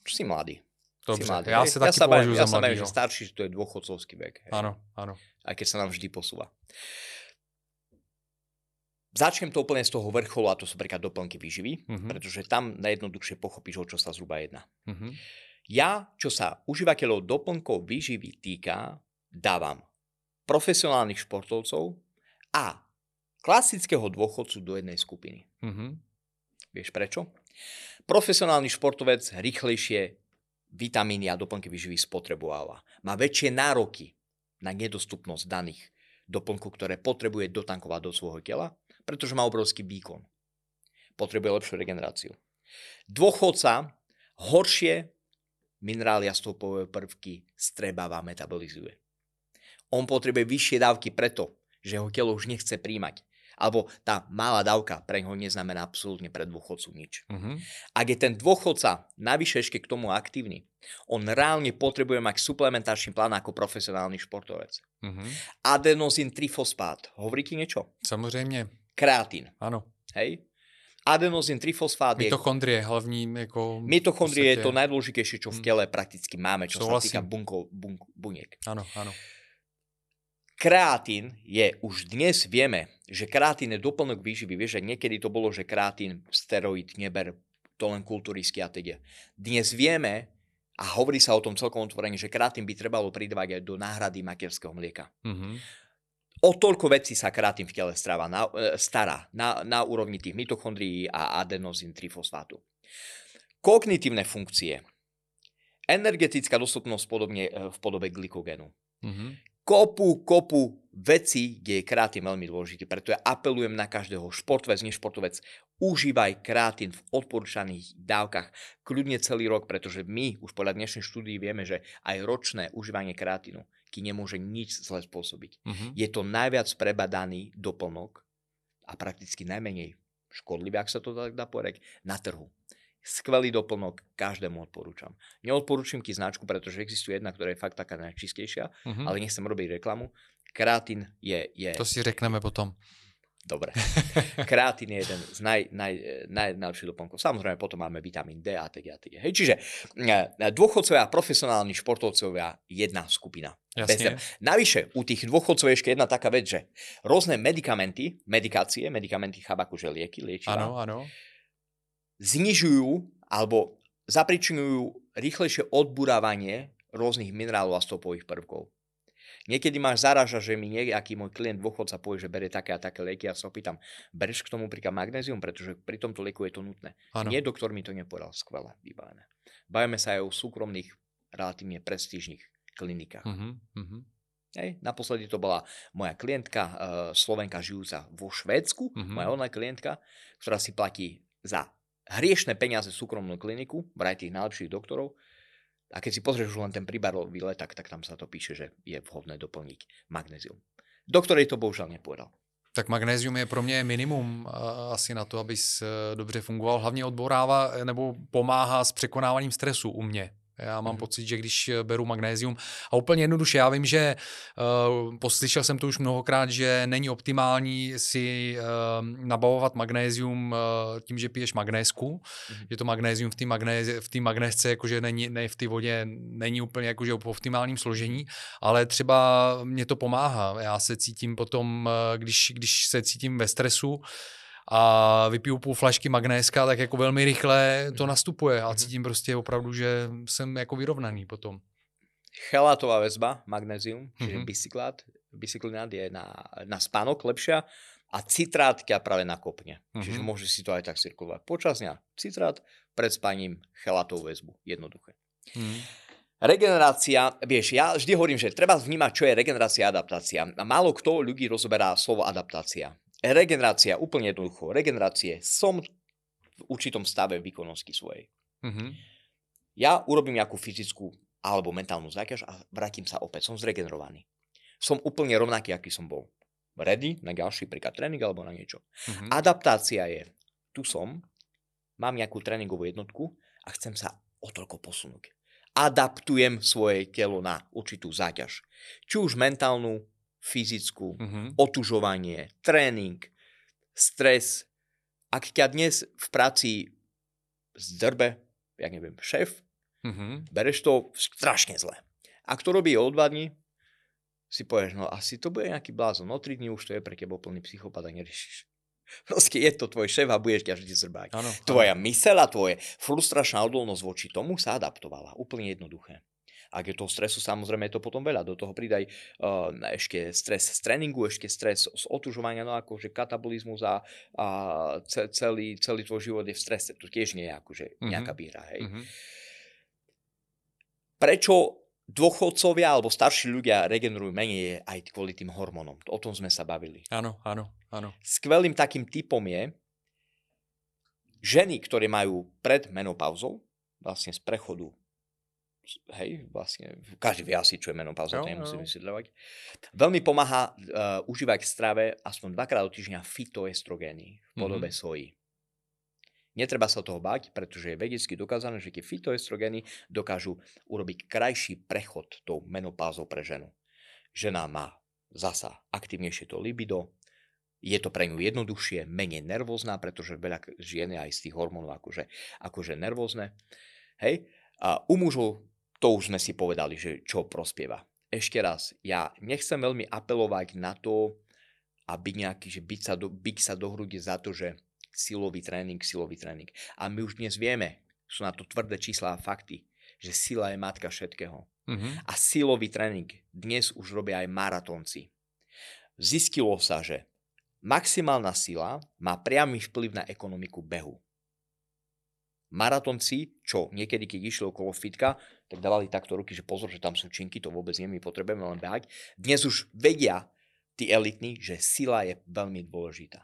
Si mladý. Dobře, mladý, se taky ja sa považuji za mladý. Ja že starší, to je dôchodcovský vek. Áno, áno. Aj keď sa nám vždy posúva. Začnem to úplne z toho vrcholu, a to sú príklad doplnky výživy, uh-huh. pretože tam najjednoduchšie pochopíš, o čo sa zhruba jedná. Uh-huh. Ja, čo sa užívateľov doplnkov výživy týka, dávam profesionálnych športovcov a klasického dôchodcu do jednej skupiny. Uh-huh. Vieš prečo? Profesionálny športovec rýchlejšie vitamíny a doplnky výživy spotrebováva. Má väčšie nároky na nedostupnosť daných doplnkov, ktoré potrebuje dotankovať do svojho tela, pretože má obrovský výkon. Potrebuje lepšiu regeneráciu. Dôchodca horšie minerály a stopové prvky strebáva metabolizuje. On potrebuje vyššie dávky preto, že ho telo už nechce príjmať alebo tá malá dávka pre ňoho neznamená absolútne pre dôchodcu nič. Uh-huh. Ak je ten dôchodca navyše ešte k tomu aktívny, on reálne potrebuje mať suplementačný plán ako profesionálny športovec. Uh-huh. Adenozin trifosfát. Hovorí ti niečo? Samozřejmě. Kreatín. Áno. Hej? Adenozin trifosfát je... Mitochondrie hlavní jako... Mitochondrie je to najdôležitejšie, čo v tele prakticky máme, čo Souhlasím. sa týka bunkov, bunk, buniek. Áno, áno. Kreatín je, už dnes vieme, že kreatín je doplnok výživy. Vieš, že niekedy to bolo, že kreatín, steroid, neber, to len kulturisti a teda. Dnes vieme, a hovorí sa o tom celkom otvorene, že kreatín by trebalo pridávať aj do náhrady materského mlieka. Mm-hmm. O toľko vecí sa kreatín v tele stráva, na, e, stará na, na úrovni tých mitochondrií a adenozín trifosfátu. Kognitívne funkcie. Energetická dostupnosť podobne, e, v podobe glykogénu. Mm-hmm kopu, kopu veci, kde je kreatín veľmi dôležitý. Preto ja apelujem na každého športovec, nešportovec, užívaj kreatín v odporúčaných dávkach kľudne celý rok, pretože my už podľa dnešnej štúdii vieme, že aj ročné užívanie kreatínu ti nemôže nič zle spôsobiť. Uh-huh. Je to najviac prebadaný doplnok a prakticky najmenej škodlivý, ak sa to tak dá povedať, na trhu skvelý doplnok, každému odporúčam. Neodporúčam ti značku, pretože existuje jedna, ktorá je fakt taká najčistejšia, uh-huh. ale nechcem robiť reklamu. Kreatín je, je... To si řekneme potom. Dobre. Kreatín je jeden z naj, naj, naj, najlepších doplnkov. Samozrejme, potom máme vitamín D a tak tak. Hej, čiže e, dôchodcovia a profesionálni športovcovia jedna skupina. Jasne. Navyše, u tých dôchodcov je ešte jedna taká vec, že rôzne medikamenty, medikácie, medikamenty chába akože lieky, liečiva. Áno, áno znižujú alebo zapričinujú rýchlejšie odburávanie rôznych minerálov a stopových prvkov. Niekedy máš zaraža, že mi nejaký môj klient dôchodca povie, že berie také a také lieky a sa opýtam, bereš k tomu príklad magnézium, pretože pri tomto lieku je to nutné. Ano. Nie, doktor mi to nepovedal. Skvelé, vybavené. Bavíme sa aj o súkromných, relatívne prestížnych klinikách. Uh-huh, uh-huh. Hej. Naposledy to bola moja klientka, uh, Slovenka žijúca vo Švédsku, mm-hmm. moja online klientka, ktorá si platí za hriešne peniaze súkromnú kliniku, vraj tých najlepších doktorov. A keď si pozrieš už len ten príbarový letak, tak tam sa to píše, že je vhodné doplniť magnézium. Doktor jej to bohužiaľ nepovedal. Tak magnézium je pro mě minimum asi na to, aby dobře fungoval. Hlavně odborává nebo pomáhá s překonáváním stresu u mě. Já mám mm. pocit, že když eh, beru magnézium a úplně jednoduše, já vím, že uh, poslyšel jsem to už mnohokrát, že není optimální si uh, nabavovat magnézium uh, tím, že piješ magnésku, mm. že to magnézium v té magnéz, v magnésce, jakože není, ne, v té vodě není úplně jakože v optimálním složení, ale třeba mě to pomáhá. Já se cítím potom, když, když se cítím ve stresu, a vypiju půl flašky magnéska, tak jako velmi rychle to mhm. nastupuje a mhm. cítím prostě opravdu, že jsem jako vyrovnaný potom. Chelatová väzba, magnézium, čiže mm-hmm. bicyklát, bicyklinát je na, na spánok lepšia a citrát ťa práve nakopne. Mm-hmm. Čiže môže si to aj tak cirkulovať. Počas dňa citrát, pred spaním chelatovú väzbu. Jednoduché. Mm-hmm. Regenerácia, vieš, ja vždy hovorím, že treba vnímať, čo je regenerácia a adaptácia. Málo kto ľudí rozoberá slovo adaptácia. Regenerácia, úplne jednoducho. Regenerácie. Som v určitom stave výkonnosti svojej. Mm-hmm. Ja urobím nejakú fyzickú alebo mentálnu záťaž a vrátim sa opäť. Som zregenerovaný. Som úplne rovnaký, aký som bol. Ready na ďalší príklad tréning alebo na niečo. Mm-hmm. Adaptácia je, tu som, mám nejakú tréningovú jednotku a chcem sa o toľko posunúť. Adaptujem svoje telo na určitú záťaž. Či už mentálnu, fyzickú, mm-hmm. otužovanie, tréning, stres. Ak ťa dnes v práci zdrbe, ja neviem, šéf, mm-hmm. bereš to strašne zle. Ak to robí o dva dní, si povieš, no asi to bude nejaký blázon, no 3 dní už to je pre teba plný psychopat a neriešiš. Proste je to tvoj šéf a budeš ťa vždy zrbať. Ano, Tvoja myseľ a tvoje frustračná odolnosť voči tomu sa adaptovala. Úplne jednoduché. Ak je toho stresu, samozrejme je to potom veľa. Do toho pridaj uh, ešte stres z tréningu, ešte stres z otužovania, no akože katabolizmus a, a celý, celý tvoj život je v strese. To tiež nie je akože mm-hmm. nejaká býra. Hej. Mm-hmm. Prečo dôchodcovia alebo starší ľudia regenerujú menej aj kvôli tým hormónom. O tom sme sa bavili. Áno, áno, áno. Skvelým takým typom je, ženy, ktoré majú pred menopauzou, vlastne z prechodu hej, vlastne, každý vie asi, čo je menopauza, to nemusím vysvetľovať. Veľmi pomáha uh, užívať v strave aspoň dvakrát do týždňa fitoestrogény v podobe mm-hmm. soji. Netreba sa toho báť, pretože je vedecky dokázané, že tie fitoestrogény dokážu urobiť krajší prechod tou menopázou pre ženu. Žena má zasa aktívnejšie to libido, je to pre ňu jednoduchšie, menej nervózna, pretože veľa žien je aj z tých hormónov akože, akože nervózne. Hej? A u mužov to už sme si povedali, že čo prospieva. Ešte raz, ja nechcem veľmi apelovať na to, aby nejaký, že byť sa do, byť sa do hrudi za to, že silový tréning, silový tréning. A my už dnes vieme, sú na to tvrdé čísla a fakty, že sila je matka všetkého. Mm-hmm. A silový tréning dnes už robia aj maratónci. Zistilo sa, že maximálna sila má priamy vplyv na ekonomiku behu maratonci, čo niekedy, keď išli okolo fitka, tak dávali takto ruky, že pozor, že tam sú činky, to vôbec nie, my potrebujeme len behať. Dnes už vedia tí elitní, že sila je veľmi dôležitá.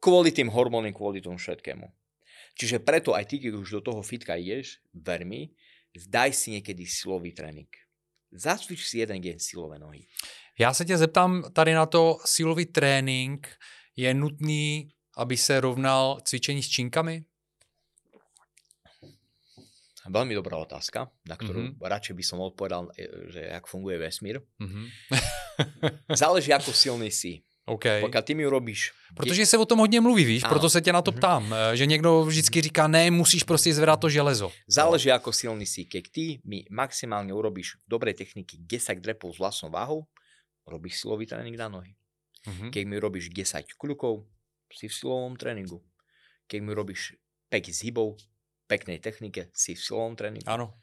Kvôli tým hormónom, kvôli tomu všetkému. Čiže preto aj ty, keď už do toho fitka ideš, ver mi, daj si niekedy silový tréning. Zacvič si jeden deň silové nohy. Já se tě zeptám tady na to, silový trénink je nutný, aby se rovnal cvičení s činkami? Veľmi dobrá otázka, na ktorú mm-hmm. radšej by som odpovedal, e, že jak funguje vesmír. Mm-hmm. Záleží, ako silný si. Okay. Pokud ty mi urobíš... Protože se o tom hodně mluví, víš, ano. proto se tě na to mhm. ptám, mm-hmm. že někdo vždycky říká, ne, musíš prostě zvedat to železo. Záleží, ako silný si. Keď ty mi maximálne urobíš dobrej techniky 10 drepov s vlastnou váhou, robíš silový tréning na nohy. Mm-hmm. Keď mi robíš 10 kľukov, si v silovom tréningu. Keď mi robíš 5 zhybov, peknej technike, si v silovom tréningu. Áno.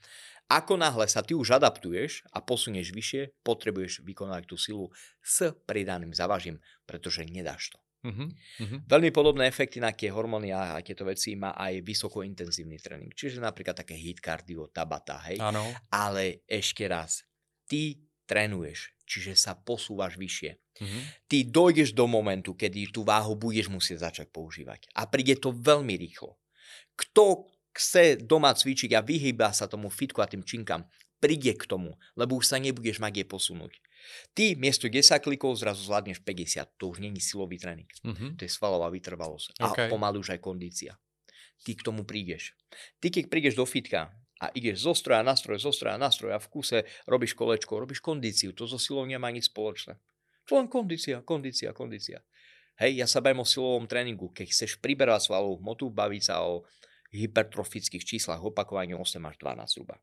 Ako náhle sa ty už adaptuješ a posunieš vyššie, potrebuješ vykonať tú silu s pridaným zavažím, pretože nedáš to. Uh-huh, uh-huh. Veľmi podobné efekty na tie hormóny a, tieto veci má aj vysokointenzívny tréning. Čiže napríklad také hit cardio, tabata, hej. Áno. Ale ešte raz, ty trénuješ, čiže sa posúvaš vyššie. Mm-hmm. Ty dojdeš do momentu, kedy tú váhu budeš musieť začať používať. A príde to veľmi rýchlo. Kto chce doma cvičiť a vyhýba sa tomu fitku a tým činkám, príde k tomu, lebo už sa nebudeš mať kde posunúť. Ty miesto 10 klikov zrazu zvládneš 50, to už není silový tréning. Mm-hmm. To je svalová vytrvalosť okay. a pomaly už aj kondícia. Ty k tomu prídeš. Ty keď prídeš do fitka a ideš zo stroja na stroj, zo stroja na stroj a v kuse robíš kolečko, robíš kondíciu, to so silou nemá nič spoločné. To len kondícia, kondícia, kondícia. Hej, ja sa bavím o silovom tréningu. Keď chceš priberať svalovú motu, baviť sa o hypertrofických číslach, opakovanie 8 až 12 zhruba.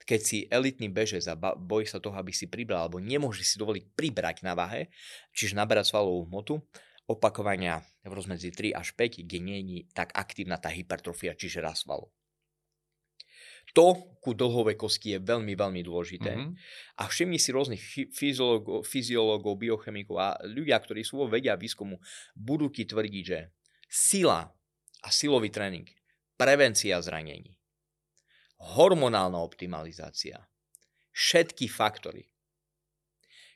Keď si elitný bežec a bojí sa toho, aby si pribral, alebo nemôže si dovoliť pribrať na váhe, čiže naberať svalovú hmotu, opakovania v rozmedzi 3 až 5, kde nie je tak aktívna tá hypertrofia, čiže rast svalov. To ku dlhovej kosti je veľmi, veľmi dôležité. Mm-hmm. A všimni si rôznych fyziológov, fyziológov, biochemikov a ľudia, ktorí sú vo vedia výskumu, budú ti tvrdiť, že sila a silový tréning, prevencia zranení, hormonálna optimalizácia, všetky faktory.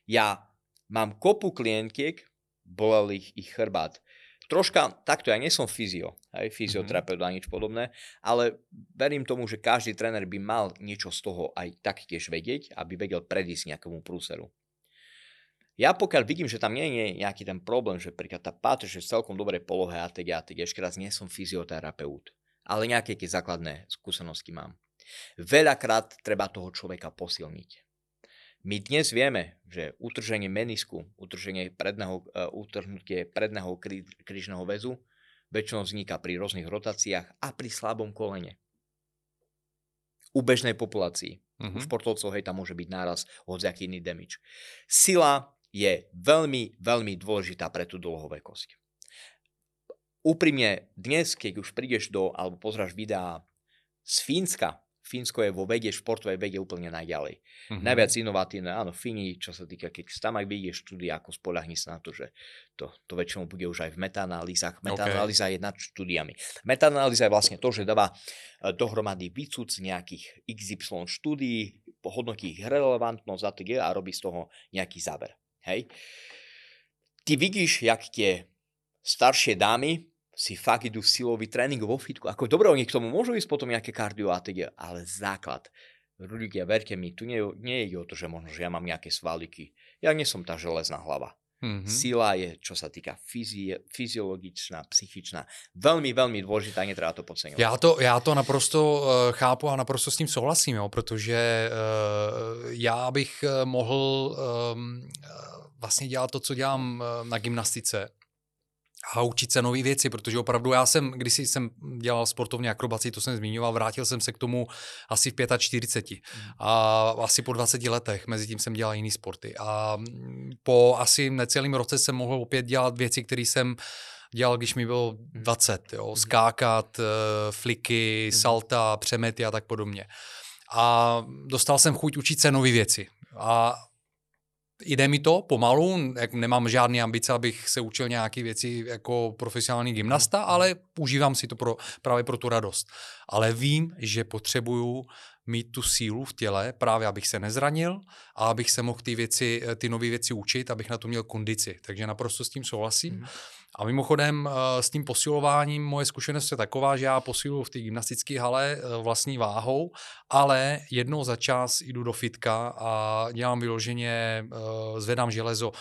Ja mám kopu klientiek, bolel ich, ich chrbát. Troška, takto, ja nie som fyzio, aj fyzioterapeut mm-hmm. a nič podobné, ale verím tomu, že každý tréner by mal niečo z toho aj taktiež vedieť, aby vedel predísť nejakému prúseru. Ja pokiaľ vidím, že tam nie je nejaký ten problém, že príklad tá páteř je v celkom dobrej polohe a teď, a teď ešte raz nie som fyzioterapeut, ale nejaké tie základné skúsenosti mám. Veľakrát treba toho človeka posilniť. My dnes vieme, že utrženie menisku, utrženie predného, uh, utrhnutie predného krí, krížneho väzu väčšinou vzniká pri rôznych rotáciách a pri slabom kolene. U bežnej populácii. Mm-hmm. U mhm. športovcov, hej, tam môže byť náraz hodziaký iný damage. Sila je veľmi, veľmi dôležitá pre tú dlhovekosť. Úprimne, dnes, keď už prídeš do, alebo pozráš videá z Fínska, Fínsko je vo vede, športovej vede úplne najďalej. Mm-hmm. Najviac inovatívne, áno, Fíni, čo sa týka, keď tam aj vidieš štúdia, ako spolahni sa na to, že to, to väčšinou bude už aj v metaanalýzach. Metaanalýza okay. je nad štúdiami. Metaanalýza je vlastne to, že dáva e, dohromady výcud z nejakých XY štúdií, hodnotí ich relevantnosť a a robí z toho nejaký záver. Hej. Ty vidíš, jak tie staršie dámy si fakt idú silový tréning vo fitku. Ako dobre, oni k tomu môžu ísť potom nejaké kardio a teda, ale základ. Ľudia, verte mi, tu nie, nie je o to, že možno, že ja mám nejaké svaliky. Ja nie som tá železná hlava. Mm-hmm. Sila je, čo sa týka fyzi- fyziologická, psychičná, veľmi, veľmi dôležitá, netreba to podceňovať. Já to, já to naprosto uh, chápu a naprosto s tím souhlasím, jo, protože uh, já bych uh, mohl um, vlastně dělat to, co dělám uh, na gymnastice, a učit se nové věci, protože opravdu já jsem, když jsem dělal sportovní akrobaci, to jsem zmiňoval, vrátil jsem se k tomu asi v 45 hmm. a asi po 20 letech, mezi tím jsem dělal jiný sporty a po asi necelým roce jsem mohl opět dělat věci, které jsem dělal, když mi bylo 20, hmm. jo, hmm. skákat, eh, fliky, salta, přemety a tak podobně. A dostal jsem chuť učit se nové věci. A Jde mi to pomalu, jak nemám žádné ambice, abych se učil nějaké věci jako profesionální gymnasta, hmm. ale užívám si to pro, právě pro tu radost. Ale vím, že potřebuju mít tu sílu v těle, právě abych se nezranil a abych se mohl ty, věci, ty nové věci učit, abych na to měl kondici. Takže naprosto s tím souhlasím. Mm. A mimochodem eh, s tím posilováním moje zkušenost je taková, že já posiluju v té gymnastické hale eh, vlastní váhou, ale jednou za čas jdu do fitka a dělám vyloženě, eh, zvedám železo,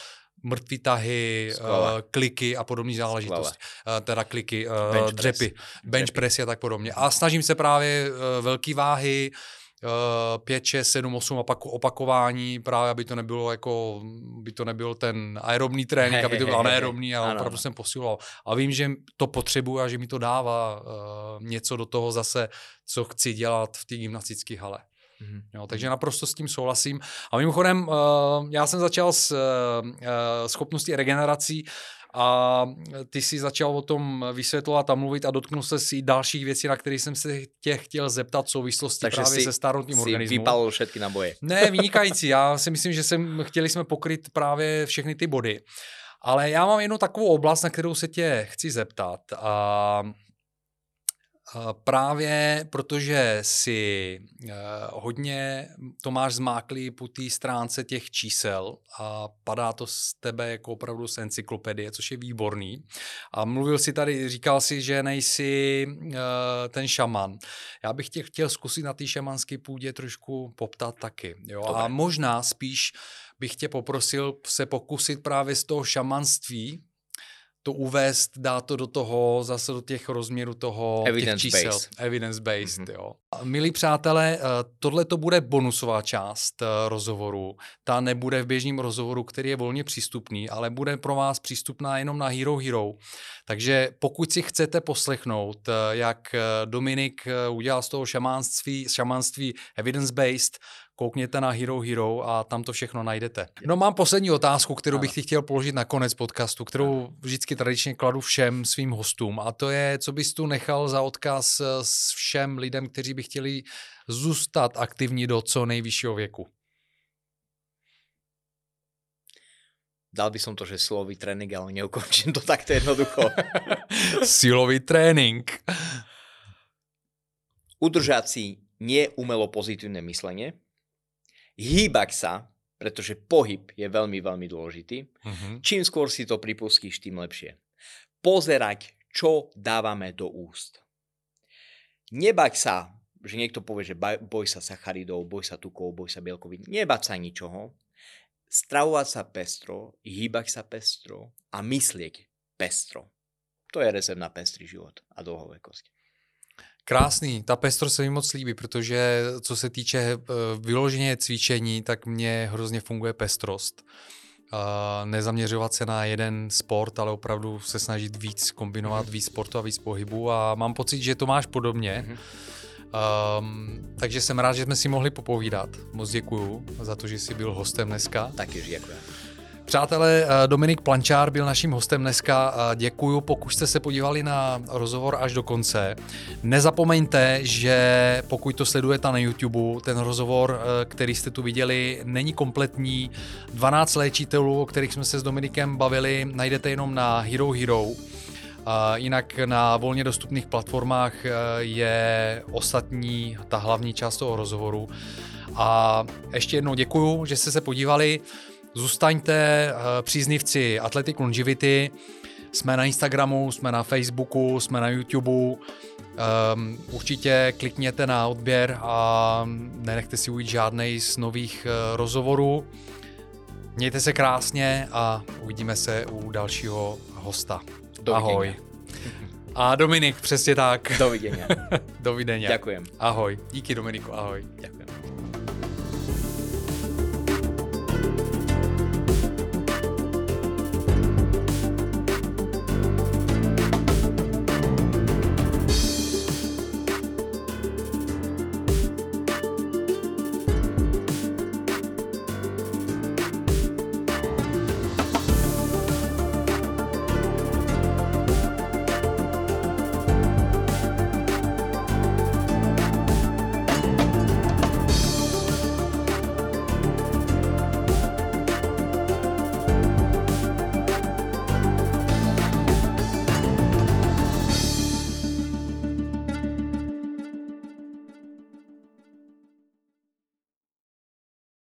mrtvý tahy, uh, kliky a podobné záležitosti. Uh, teda kliky, uh, bench dřepy, press. bench press a tak podobně. A snažím se právě velký váhy, 5, 6, 7, 8 opaku, opakování, právě aby to nebylo jako, by to nebyl ten aerobní trénink, aby to byl anaerobní, ale opravdu jsem posiloval. A vím, že to potřebuji a že mi to dává uh, něco do toho zase, co chci dělat v té gymnastické hale. Mm-hmm. Jo, takže naprosto s tím souhlasím. A mimochodem, uh, já jsem začal s uh, schopností regenerací a ty si začal o tom vysvětlovat a mluvit a dotknul se si dalších věcí, na které jsem se tě chtěl zeptat v souvislosti Takže právě si, se starnutím si organismu. vypalil všetky naboje. Ne, vynikající. Já si myslím, že jsem, chtěli jsme pokryt právě všechny ty body. Ale já mám jednu takovou oblast, na kterou se tě chci zeptat. A Právě protože si hodně to máš zmáklý po té stránce těch čísel a padá to z tebe jako opravdu z encyklopedie, což je výborný. A mluvil si tady, říkal si, že nejsi ten šaman. Já bych tě chtěl zkusit na té šamanské půdě trošku poptat taky. Jo? A možná spíš bych tě poprosil se pokusit právě z toho šamanství to uvést, dá to do toho, zase do těch rozměrů toho Evidence těch čísel. Based. Evidence-based. Mm-hmm. Jo. Milí přátelé, eh, tohle to bude bonusová část eh, rozhovoru. Ta nebude v běžném rozhovoru, který je volně přístupný, ale bude pro vás přístupná jenom na Hero Hero. Takže pokud si chcete poslechnout, eh, jak Dominik udělal z toho šamanství, šamanství evidence-based, koukněte na Hero Hero a tam to všechno najdete. No mám poslední otázku, kterou bych ti chtěl položit na konec podcastu, kterou vždycky tradičně kladu všem svým hostům a to je, co bys tu nechal za odkaz eh, s všem lidem, kteří by chtěli zůstat aktivní do co nejvyššího věku. Dal by som to, že silový trénink, ale neukončím to takto jednoducho. silový trénink. Udržať si nie umelo pozitívne myslenie, hýbať sa, pretože pohyb je veľmi, veľmi dôležitý. Uh-huh. Čím skôr si to pripustíš, tým lepšie. Pozerať, čo dávame do úst. Nebať sa, že niekto povie, že boj sa sacharidov, boj sa tukov, boj sa bielkovín. Nebať sa ničoho. Stravovať sa pestro, hýbať sa pestro a myslieť pestro. To je recept na pestrý život a dlhovekosť. Krásný, ta pestrost se mi moc líbí, protože co se týče eh, vyloženě cvičení, tak mně hrozně funguje pestrost. Uh, nezaměřovat se na jeden sport, ale opravdu se snažit víc kombinovat, víc sportu a víc pohybu a mám pocit, že to máš podobně. Mm-hmm. Um, takže jsem rád, že jsme si mohli popovídat. Moc děkuju za to, že jsi byl hostem dneska. Taky děkuji. Přátelé, eh, Dominik Plančár byl naším hostem dneska. Děkuju, pokud jste se podívali na rozhovor až do konce. Nezapomeňte, že pokud to sledujete na YouTube, ten rozhovor, eh, který jste tu viděli, není kompletní. 12 léčitelů, o kterých jsme se s Dominikem bavili, najdete jenom na Hero Hero. Jinak na volně dostupných platformách eh, je ostatní, ta hlavní část toho rozhovoru. A ještě jednou děkuju, že jste se podívali. Zůstaňte uh, příznivci Athletic Longevity. Jsme na Instagramu, jsme na Facebooku, jsme na YouTube. Um, určitě klikněte na odběr a nenechte si ujít žádný z nových uh, rozhovorů. Mějte se krásně a uvidíme se u dalšího hosta. Dovidenia. Ahoj. A Dominik, přesně tak. Dovidenia. Dovidenia. Ďakujem. Ahoj. Díky Dominiku, ahoj. Ďakujem.